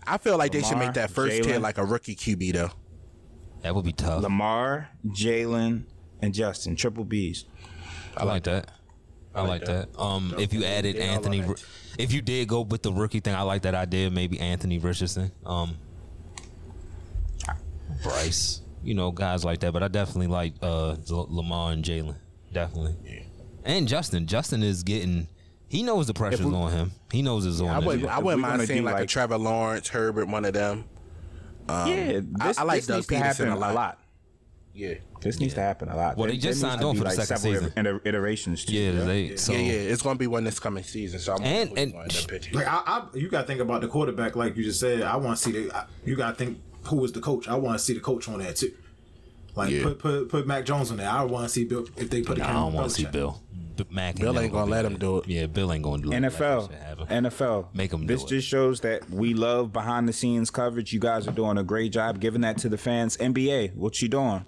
I feel like they should make that first tier like a rookie QB though. that would be tough. Lamar, Jalen, and Justin, triple Bs. I like that. I like that. Um, if you added Anthony, if you did go with the rookie thing, I like that idea. Maybe Anthony Richardson, um, Bryce, you know, guys like that. But I definitely like uh, L- Lamar and Jalen, definitely. Yeah. And Justin. Justin is getting. He knows the pressure's we- on him. He knows it's on I him. wouldn't, I if wouldn't we mind gonna seeing do, like, a like- Trevor Lawrence, Herbert, one of them. yeah, I- this, I like this Doug needs to Peterson happen a lot. A lot. Yeah. This needs to happen a lot. Well, they just signed needs to on be, for the like, second several season. iter- iterations too. Yeah, they so yeah, yeah. It's gonna be one this coming season. So I'm And- and- gonna end up pitching. Like I, I you got to think about the quarterback, like you just said. I want to see the. I- You got to think who is the coach. I want to see the coach on that too. Like Yeah. put put put Mac Jones on there. I want to see Bill if they put. Nah, a I don't want to see Bill. B- Mac Bill ain't gonna be let there. him do it. Yeah, Bill ain't gonna do it. NFL, Let that shit happen. NFL, Make 'em do This it. just shows that we love behind the scenes coverage. You guys are doing a great job giving that to the fans. NBA, what you doing?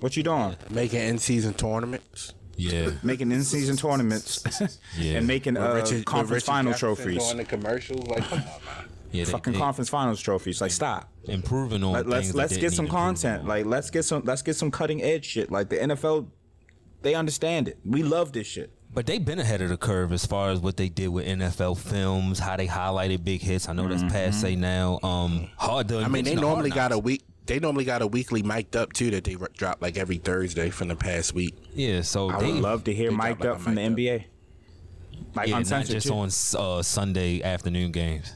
What you doing? Making in season tournaments. Yeah, [LAUGHS] Making in season tournaments [LAUGHS] yeah, and making With uh, Richard- conference Richard final Jefferson trophies. Doing the commercials, like come on, man. yeah. They, Fucking they conference finals trophies. Like stop. improving on. Let, let's let's get some content. on. Like let's get some let's get some cutting edge shit. Like the NFL, they understand it. We love this shit. But they've been ahead of the curve as far as what they did with NFL films, how they highlighted big hits. I know that's passe now. Um, hard to. I mean, they normally got a week. They normally got a weekly mic'd up too that they r- drop like every Thursday from the past week. Yeah, so I they would love to hear mic'd up like from the mic'd up. NBA. Like yeah, not uncensored just too. on uh, Sunday afternoon games.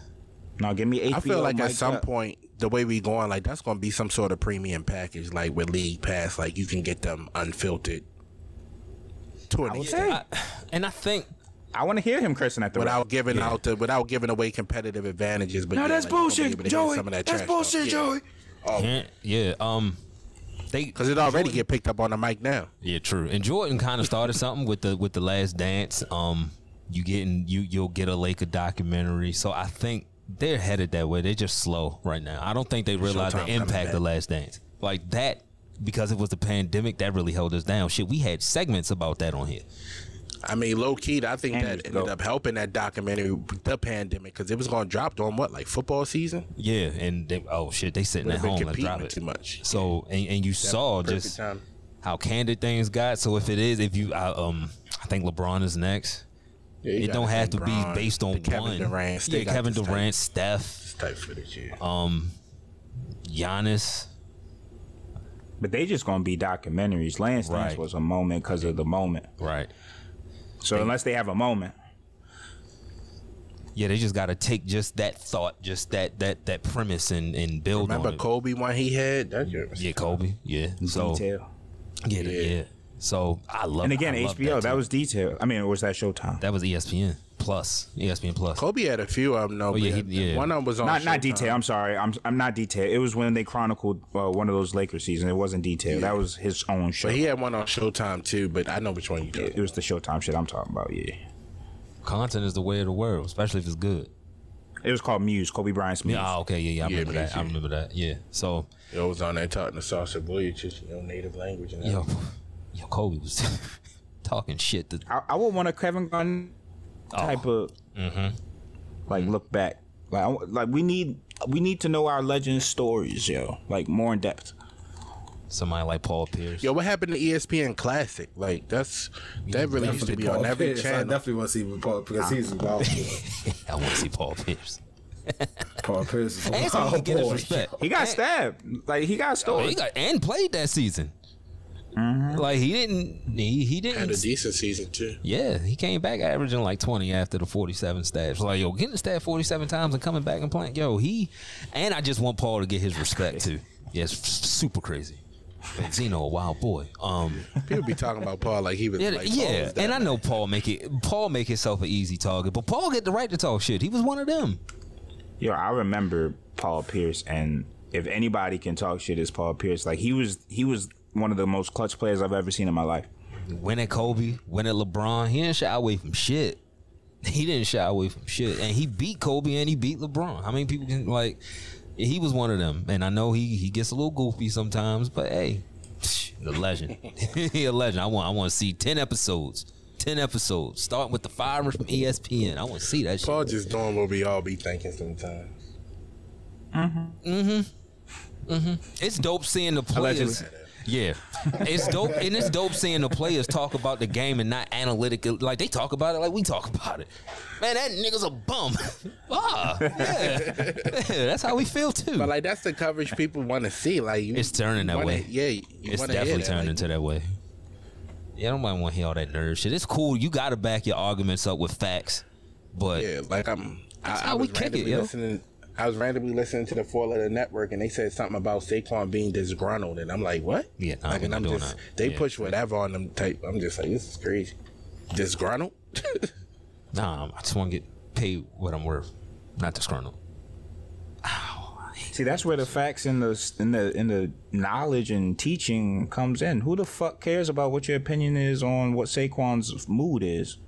No, give me HBO. I feel like at some up. point, the way we going, like that's gonna be some sort of premium package, like with League Pass, like you can get them unfiltered to an would extent, say. And I think I want to hear him cursing at the without ref. giving out the without giving away competitive advantages. But No, yeah, that's like, you're gonna be bullshit, able to hear Joey. Some of that That's bullshit, talk. Yeah. Joey. yeah, yeah, um, they Because it already get picked up on the mic now. Yeah, true. And Jordan kind of started something with the with the Last Dance. Um, you getting you you'll get a Laker documentary. So I think they're headed that way. They're just slow right now. I don't think they realize the impact back. of Last Dance like that because it was the pandemic that really held us down. Shit, we had segments about that on here. I mean, low key, I think And that ended dope. up helping that documentary, with the pandemic, because it was going to drop on what, like football season? Yeah, and they, oh shit, they sitting at Would've been home. Let's drop it too much. So and, and you saw just time. how candid things got. So if it is, if you, I, um, I think LeBron is next. Yeah, it don't the have to be based on Kevin one. Durant. yeah, Kevin Durant, Steph, This type footage, yeah. um, Giannis. But they just gonna be documentaries. Last Dance was a moment because of the moment. Right. So unless they have a moment, Yeah, they just got to take just that thought, just that that that premise, and and build Remember on it. Kobe one he had? That Yeah, Kobe. Yeah. So detail. yeah, yeah, So I love. And again, I HBO. That, too. was detail. I mean, or was that Showtime? that was ESPN Plus. ESPN Plus. Kobe had a few of them. No, Oh, yeah, he- yeah. one of them was on not not detail. I'm sorry. I'm I'm not detail. It was when they chronicled uh, one of those Lakers seasons. It wasn't detail. That was his own show. But he had one on Showtime too. But I know which one you it, it was the Showtime shit I'm talking about. Yeah. Content is the way of the world, especially if it's good. It was called Muse. Kobe Bryant's Muse. Yeah. Oh, okay. Yeah. Yeah. I Yeah, remember me that. I remember that. Yeah. So, It was on there talking to Sasha Vujacic, you know, native language and yo, yo, Kobe was [LAUGHS] talking shit. To, I, I would want a Kevin Gunn Oh. type of mm-hmm. like mm-hmm. look back. Like like we need we need to know our legend stories, yo. Like more in depth. somebody like Paul Pierce. Yo, what happened to ESPN Classic? Like that's that really used to be on every Pierce, I definitely want to see Paul because he's [LAUGHS] involved. [LAUGHS] I want to see Paul Pierce. [LAUGHS] Paul Pierce is a he wild can get his boy. He got stabbed. Like he got Oh, stolen. he got and played that season. Like he didn't. He he didn't Had a decent season too. Yeah, he came back averaging like twenty after the forty-seven stabs. Like yo, getting stabbed forty-seven times and coming back and playing. Yo, he and I just want Paul to get his respect too. [LAUGHS] Yeah, it's super crazy. Zeno, a wild boy. Um, People be talking about Paul like he was yeah, like yeah, was and I know man. Paul make it. Paul make himself an easy target, but Paul get the right to talk shit. He was one of them. Yo, I remember Paul Pierce, and if anybody can talk shit, it's Paul Pierce. Like he was, he was one of the most clutch players I've ever seen in my life. Win at Kobe, win at LeBron. He didn't shy away from shit. [LAUGHS] He didn't shy away from shit, and he beat Kobe and he beat LeBron. How many people can like? He was one of them, and I know he he gets a little goofy sometimes, but hey, the legend. [LAUGHS] he a legend. I want I want to see ten episodes. Ten episodes, starting with the firing from ESPN. I want to see that shit. Paul just doing what we all be thinking sometimes. Mm hmm. Mm hmm. It's dope seeing the players. Yeah, it's dope, and it's dope seeing the players talk about the game and not analytical. Like they talk about it like we talk about it. Man, that nigga's a bum. [LAUGHS] ah, yeah. yeah, that's how we feel too. But like that's the coverage people want to see. Like you, It's turning that wanna- way. Yeah, you it's definitely turning Like, into that way. Yeah, nobody want to hear all that nerd shit. It's cool. You got to back your arguments up with facts, but Yeah, like I'm. I, That's I how we was kick it, yo. Listening, I was randomly listening to the Four Letter Network, and they said something about Saquon being disgruntled, and I'm like, what? Yeah, nah, like, and I'm doing just that. they Yeah. push whatever on them type. I'm just like, this is crazy. Disgruntled? [LAUGHS] Nah, I just want to get paid what I'm worth, not disgruntled. See, that's where the facts in the in the in the knowledge and teaching comes in. Who the fuck cares about what your opinion is on what Saquon's mood is?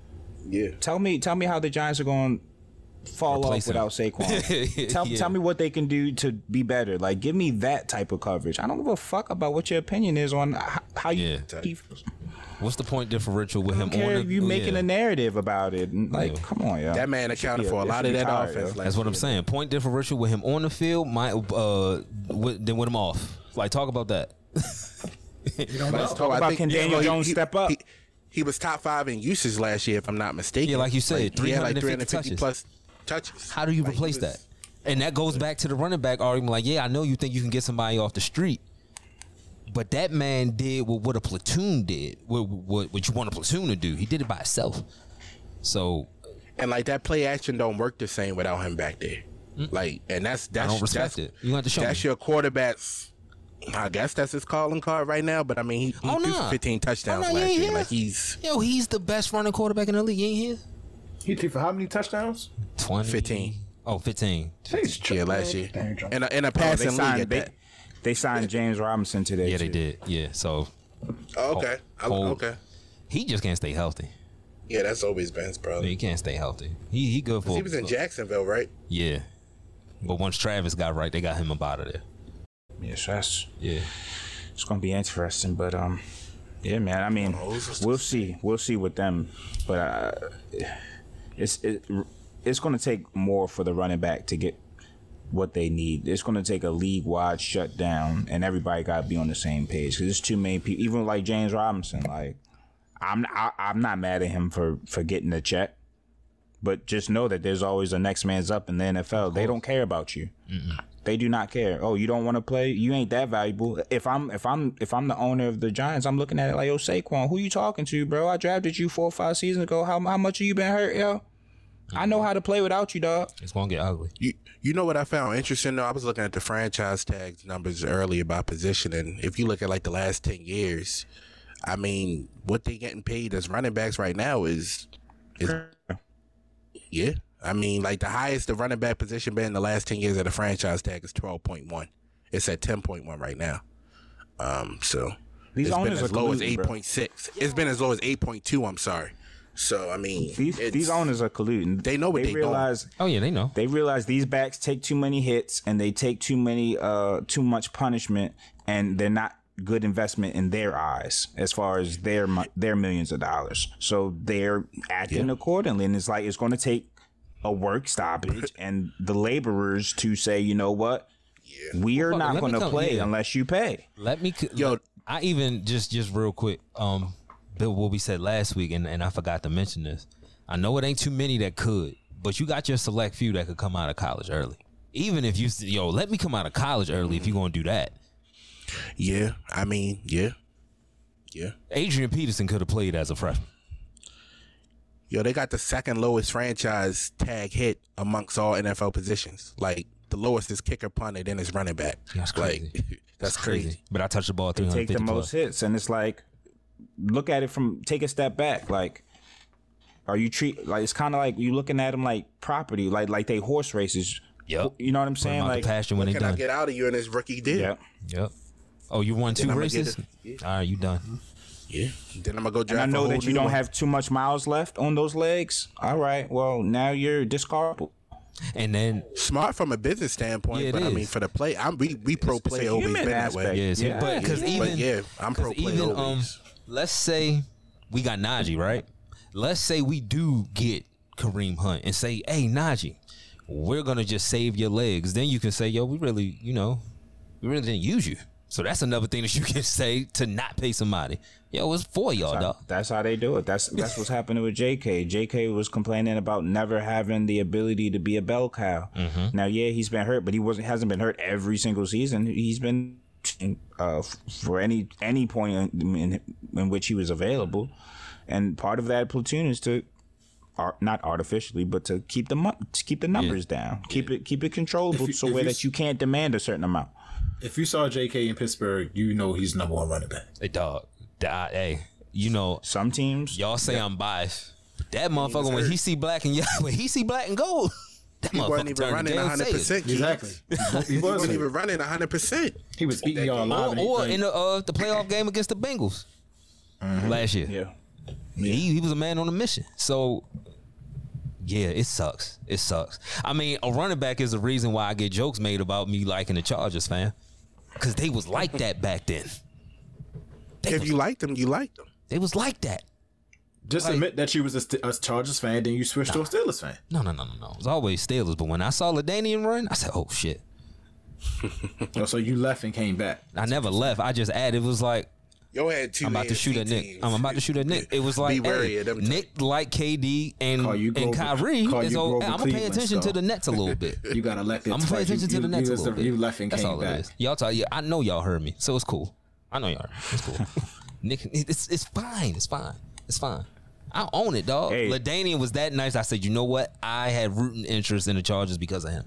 yeah. Tell me, tell me how the Giants are going to fall Replace off him. without Saquon. [LAUGHS] tell, Yeah. tell me what they can do to be better. Like, give me that type of coverage. I don't give a fuck about what your opinion is on how, how you. Yeah. What's the point differential with I him don't care on if the, you oh, making yeah. a narrative about it. Like, Yeah. come on, yo. That man accounted for a it lot of that tired, offense. yo. That's what I'm year. saying. Point differential with him on the field might uh with, then with him off. Like talk about that. [LAUGHS] You don't Let's know. talk- I about think- can Daniel well, he- Jones he- step up? He, he was top five in usage last year, if I'm not mistaken. Yeah, like you said, he had like 350 350 touches. plus touches. How do you Like, replace was- that? And that goes back to the running back argument. Like, yeah, I know you think you can get somebody off the street, but that man did what, what a platoon did. What, what what you want a platoon to do? He did it by himself. So And like that play action don't work the same without him back there. Like, and that's that's don't respect that's, it. You have to show That's me. your quarterback's. I guess that's his calling card right now. But I mean, he, he Oh, threw nah. 15 touchdowns Oh, nah, last year. yeah. Like he's yo, he's the best running quarterback in the league. You ain't here. He threw for how many touchdowns? 20. 15. Oh, 15. yeah last year. Damn, John. In a, in a Oh, they passing league signed, at they, that. they signed James Robinson today. Yeah, they too. did. Yeah, so Oh, okay. I- Hold. okay. he just can't stay healthy. Yeah, that's always been his problem. He can't stay healthy. He he good for. He was in Jacksonville, right? Yeah, but once Travis got right, they got him up out of there. Yeah, so that's Yeah. it's gonna be interesting. But um, yeah, man. I mean, we'll see. We'll see with them. But uh, it's it, it's gonna take more for the running back to get what they need. It's gonna take a league wide shutdown, and everybody got to be on the same page. Cause there's too many people. Even like James Robinson, like I'm I, I'm not mad at him for for getting the check. But just know that there's always a next man's up in the NFL. They don't care about you. They do not care. Oh, you don't want to play? You ain't that valuable. If I'm if I'm if I'm the owner of the Giants, I'm looking at it like, yo, Saquon, who you talking to, bro? I drafted you four or five seasons ago. How how much have you been hurt, yo? I know mm-hmm. how to play without you, dog. It's gonna get ugly. You you know what I found interesting though? I was looking at the franchise tags numbers earlier by position, and if you look at like the last ten years, I mean, what they getting paid as running backs right now is is yeah. I mean, like the highest the running back position been in the last ten years of the franchise tag is twelve point one. It's at ten point one right now. Um, so These it's been owners as are low as colluding, eight bro. point six. It's been as low as eight point two. I'm sorry. So I mean, These these owners are colluding. They know what they don't. realize. Oh yeah, they know. They realize these backs take too many hits and they take too many uh too much punishment and they're not good investment in their eyes as far as their their millions of dollars. So they're acting accordingly and it's like it's going to take a work stoppage [LAUGHS] and the laborers to say, "You know what? We are Fuck it, not going to play yeah. unless you pay." Let me. Yo- Yo, I even just just real quick. Um, Bill, what we said last week, and, and I forgot to mention this. I know it ain't too many that could, but you got your select few that could come out of college early. Even if you, yo, let me come out of college early if you're gonna do that. yeah. I mean, yeah, yeah. Adrian Peterson could have played as a freshman. Yo, they got the second lowest franchise tag hit amongst all NFL positions. Like the lowest is kicker, punter, then it's running back. That's crazy. Like [LAUGHS] that's crazy. But I touch the ball They take 350 the plus. most hits and it's like look at it from take a step back like are you treat like it's kind of like you looking at them like property like like they horse races Yep. you know what i'm saying out like the pasture when they Can I get out of you in this rookie deal? yeah Yep. Oh, you won two Then I'ma races. All right, you done. Mm-hmm. Yeah. Then I'm gonna go draft. and i a know whole that you don't one. have too much miles left on those legs all right well now you're discardable And then smart from a business standpoint, Yeah, it but I mean for the play, I'm we we pro It's a play always human been that way. Yeah, so, Yeah. but because Yeah. even But yeah, I'm pro play even, um, let's say we got Najee, right? Let's say we do get Kareem Hunt and say, "Hey, Najee, we're gonna just save your legs." Then you can say, "Yo, we really, you know, we really didn't use you." So that's another thing that you [LAUGHS] can say to not pay somebody. Yo, it's for y'all, dog. that's how they do it that's that's what's happening with jk jk was complaining about never having the ability to be a bell cow Mm-hmm. now yeah he's been hurt but he wasn't hasn't been hurt every single season he's been uh, for any any point in, in in which he was available and part of that platoon is to ar- not artificially, but to keep the mu- to keep the numbers down, keep it keep it controllable, you- so if where that you can't demand a certain amount. If you saw J.K. in Pittsburgh, you know he's number one running back. Hey, dog. Die, hey, you know, Some teams, y'all say I'm biased. but That motherfucker, when hurt. he see black and yellow, [LAUGHS] when he see black and gold, that He wasn't motherfucker even running Dale 100. Sayers. percent Exactly. He He [LAUGHS] was. wasn't even running 100. percent He was eating y'all alive. Or, or in the uh, the playoff game against the Bengals last year. yeah, He, he was a man on a mission. So, yeah, it sucks. It sucks. I mean, a running back is the reason why I get jokes made about me liking the Chargers, fan. Because they was like that back then. They If was, you liked them, you liked them. they was like that. Just like- admit that you was a, St- a Chargers fan, then you switched to a Steelers fan. No, no, no, no, no. It was always Steelers. But when I saw LaDainian run, I said, oh, shit. Oh, so you left and came back. I never left. I just added. It was like, Yo had two. I'm about to shoot at Nick. teams. I'm about to shoot at Nick. It was like, Be wary hey, of them. Nick like KD and, Call you and Kyrie. call and you so Grover I'm going to pay Cleveland attention to the Nets a little [LAUGHS] bit. You gotta elected. I'm gonna pay attention you, to the you, Nets you, a little bit. You left and That's came all back. it is. Y'all talk. Yeah, I know y'all heard me, so it's cool. I know y'all. It's cool. [LAUGHS] Nick, it's it's fine. It's fine. It's fine. I own it, dog. Hey. LaDainian was that nice. I said, you know what? I had rooting interest in the Chargers because of him.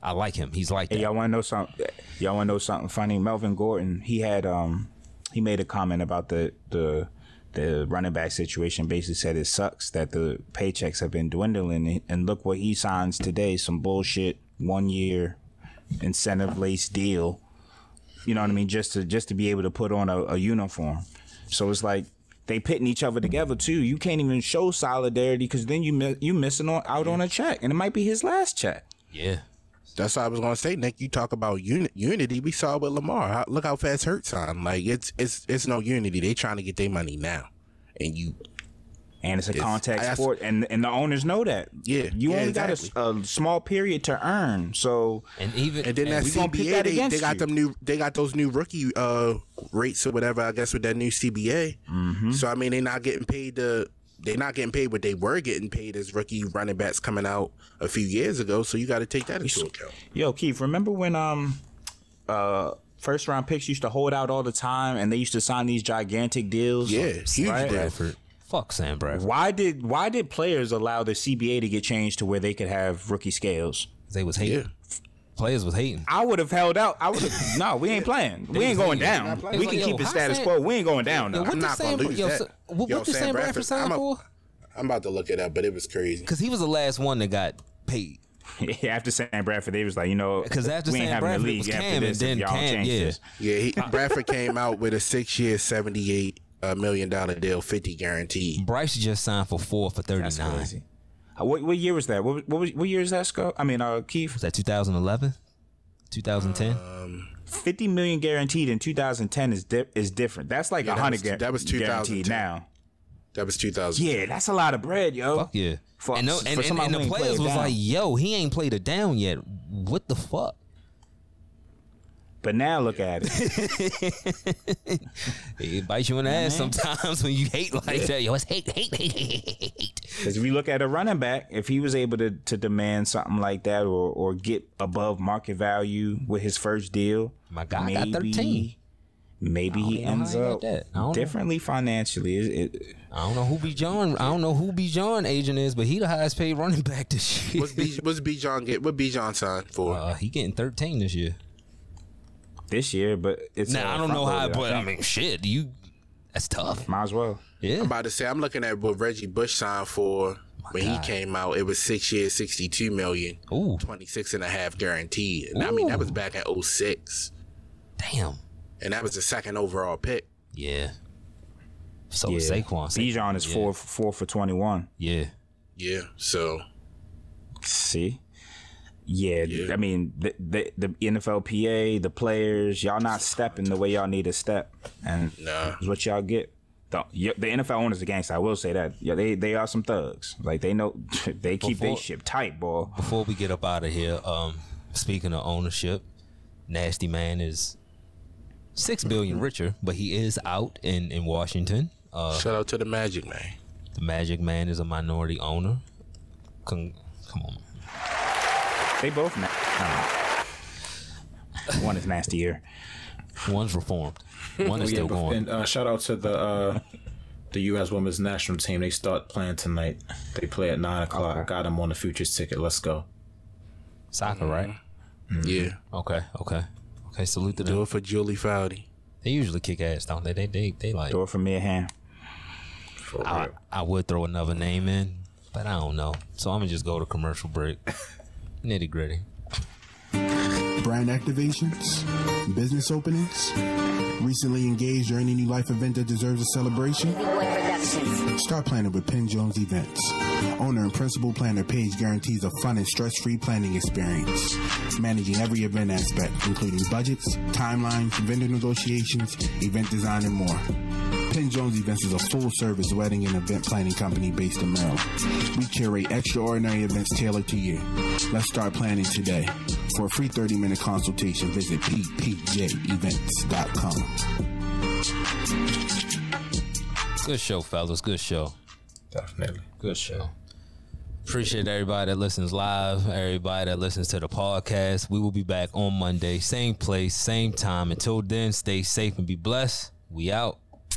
I like him. He's like that. Y'all want to know something? Y'all want to know something funny? Melvin Gordon, he had um, he made a comment about the the the running back situation. Basically, said it sucks that the paychecks have been dwindling, and look what he signs today: some bullshit one year incentive lace deal. You know what I mean? Just to just to be able to put on a, a uniform. So it's like they pitting each other together too. You can't even show solidarity because then you you missing on, out on a check, and it might be his last check. yeah. That's what I was gonna say, Nick. You talk about uni- unity. We saw with Lamar. How, look how fast Hurts on. Like it's it's it's no unity. They trying to get their money now, and you and it's a It's- contact I- I- sport, and and the owners know that. Yeah, you yeah, only got a, a small period to earn, so And even and then that we gonna pick CBA that they, they got you. them new they got those new rookie uh rates or whatever. I guess with that new CBA. Mm-hmm. So I mean, they're not getting paid the. They're not getting paid what they were getting paid as rookie running backs coming out a few years ago. So you got to take that into account. yo, Keith, remember when um uh first round picks used to hold out all the time, and they used to sign these gigantic deals? Yeah, huge Right? deal. Bradford. Fuck Sam Bradford. Why did why did players allow the CBA to get changed to where they could have rookie scales? They was hating. Yeah. Players was hating. I would have held out. I would have. [LAUGHS] no, we ain't playing. We ain't going hating. down. They We can like, keep yo, it status Sam- quo. We ain't going down Yo, though. what I'm not gonna lose yo, that. so- what, Yo, what did Sam Sam Bradford Bradford, sign I'm for? I'm about to look it up, but it was crazy. Because he was the last one that got paid. [LAUGHS] after Sam Bradford, they was like, you know, Because after we ain't Sam having Bradford, the it was league after Cam, and this if then Cam, yeah. this. Yeah, he, [LAUGHS] Bradford came out with a six-year, seventy-eight uh, million dollar deal, fifty guaranteed. Bryce just signed for four for thirty That's nine. crazy. Uh, What, what year was that? What, what, was- what year is that, Scott? I mean, uh, Keith. Was that 2011? 2010? Fifty million guaranteed in 2010 is di- is different. That's like a Yeah, that hundred. was- that was guaranteed 2010. now. That was two thousand. Yeah, that's a lot of bread, yo. Fuck yeah. For- and, no, for and, and, and the players was down. like, yo, he ain't played it down yet. What the fuck? But now look at it. [LAUGHS] It bites you in the ass sometimes when you hate like that. Yo, it's hate, hate, hate, hate, hate, hate. Because if you look at a running back, if he was able to, to demand something like that or, or get above market value with his first deal, My guy got 13. Maybe he ends up that. I know. differently financially. It, it, I don't know who Bijan. I don't know who Bijan agent is, but he the highest paid running back this [LAUGHS] year. What's B? What's Bijan get? What Bijan signed for? Uh, he getting 13 this year. This year, but it's Now I don't know how, front-loaded, but I mean, shit, you. That's tough. might as well. Yeah. I'm about to say I'm looking at what Reggie Bush signed for when God. he came out. It was six years, sixty-two million, Ooh, 26 and a half guaranteed. And I mean that was back in 06. damn. and that was the second overall pick. Yeah. So Yeah. Saquon. Bijan is yeah. four four for twenty one. Yeah. Yeah, so See, yeah, Yeah. I mean the, the the NFLPA, the players, y'all not stepping the way y'all need to step, and Nah. is what y'all get. The, the NFL owners are gangster. I will say that. Yeah, they they are some thugs. Like they know [LAUGHS] they keep their ship tight, boy. Before we get up out of here, um, speaking of ownership, Nasty Man is six billion richer, but he is out in in Washington. Uh, shout out to the Magic man. the Magic Man is a minority owner. Con- come on. They both. Na- I. One is nastier. One's reformed. One is Oh, yeah, still going. And uh, shout out to the uh, the U.S. Women's National Team. They start playing tonight. They play at nine o'clock. Got them on the futures ticket. Let's go. Soccer, right? Yeah. Okay, okay, okay. Salute to them. Do it for Julie Foudy. They usually kick ass, don't they? They they they like. Do it for Mia Hamm. I. I would throw another name in, but I don't know. So I'm gonna just go to commercial break. [LAUGHS] Nitty gritty. brand activations, business openings, recently engaged or any new life event that deserves a celebration? Start planning with Penn Jones Events. Owner and principal planner Paige guarantees a fun and stress-free planning experience, managing every event aspect, including budgets, timelines, vendor negotiations, event design, and more. Penn Jones Events is a full-service wedding and event planning company based in Maryland. We curate extraordinary events tailored to you. Let's start planning today. For a free 30-minute consultation, visit ppjevents.com. Good show, fellas. Good show. Definitely. Good show. Appreciate everybody that listens live, everybody that listens to the podcast. We will be back on Monday, same place, same time. Until then, stay safe and be blessed. We out.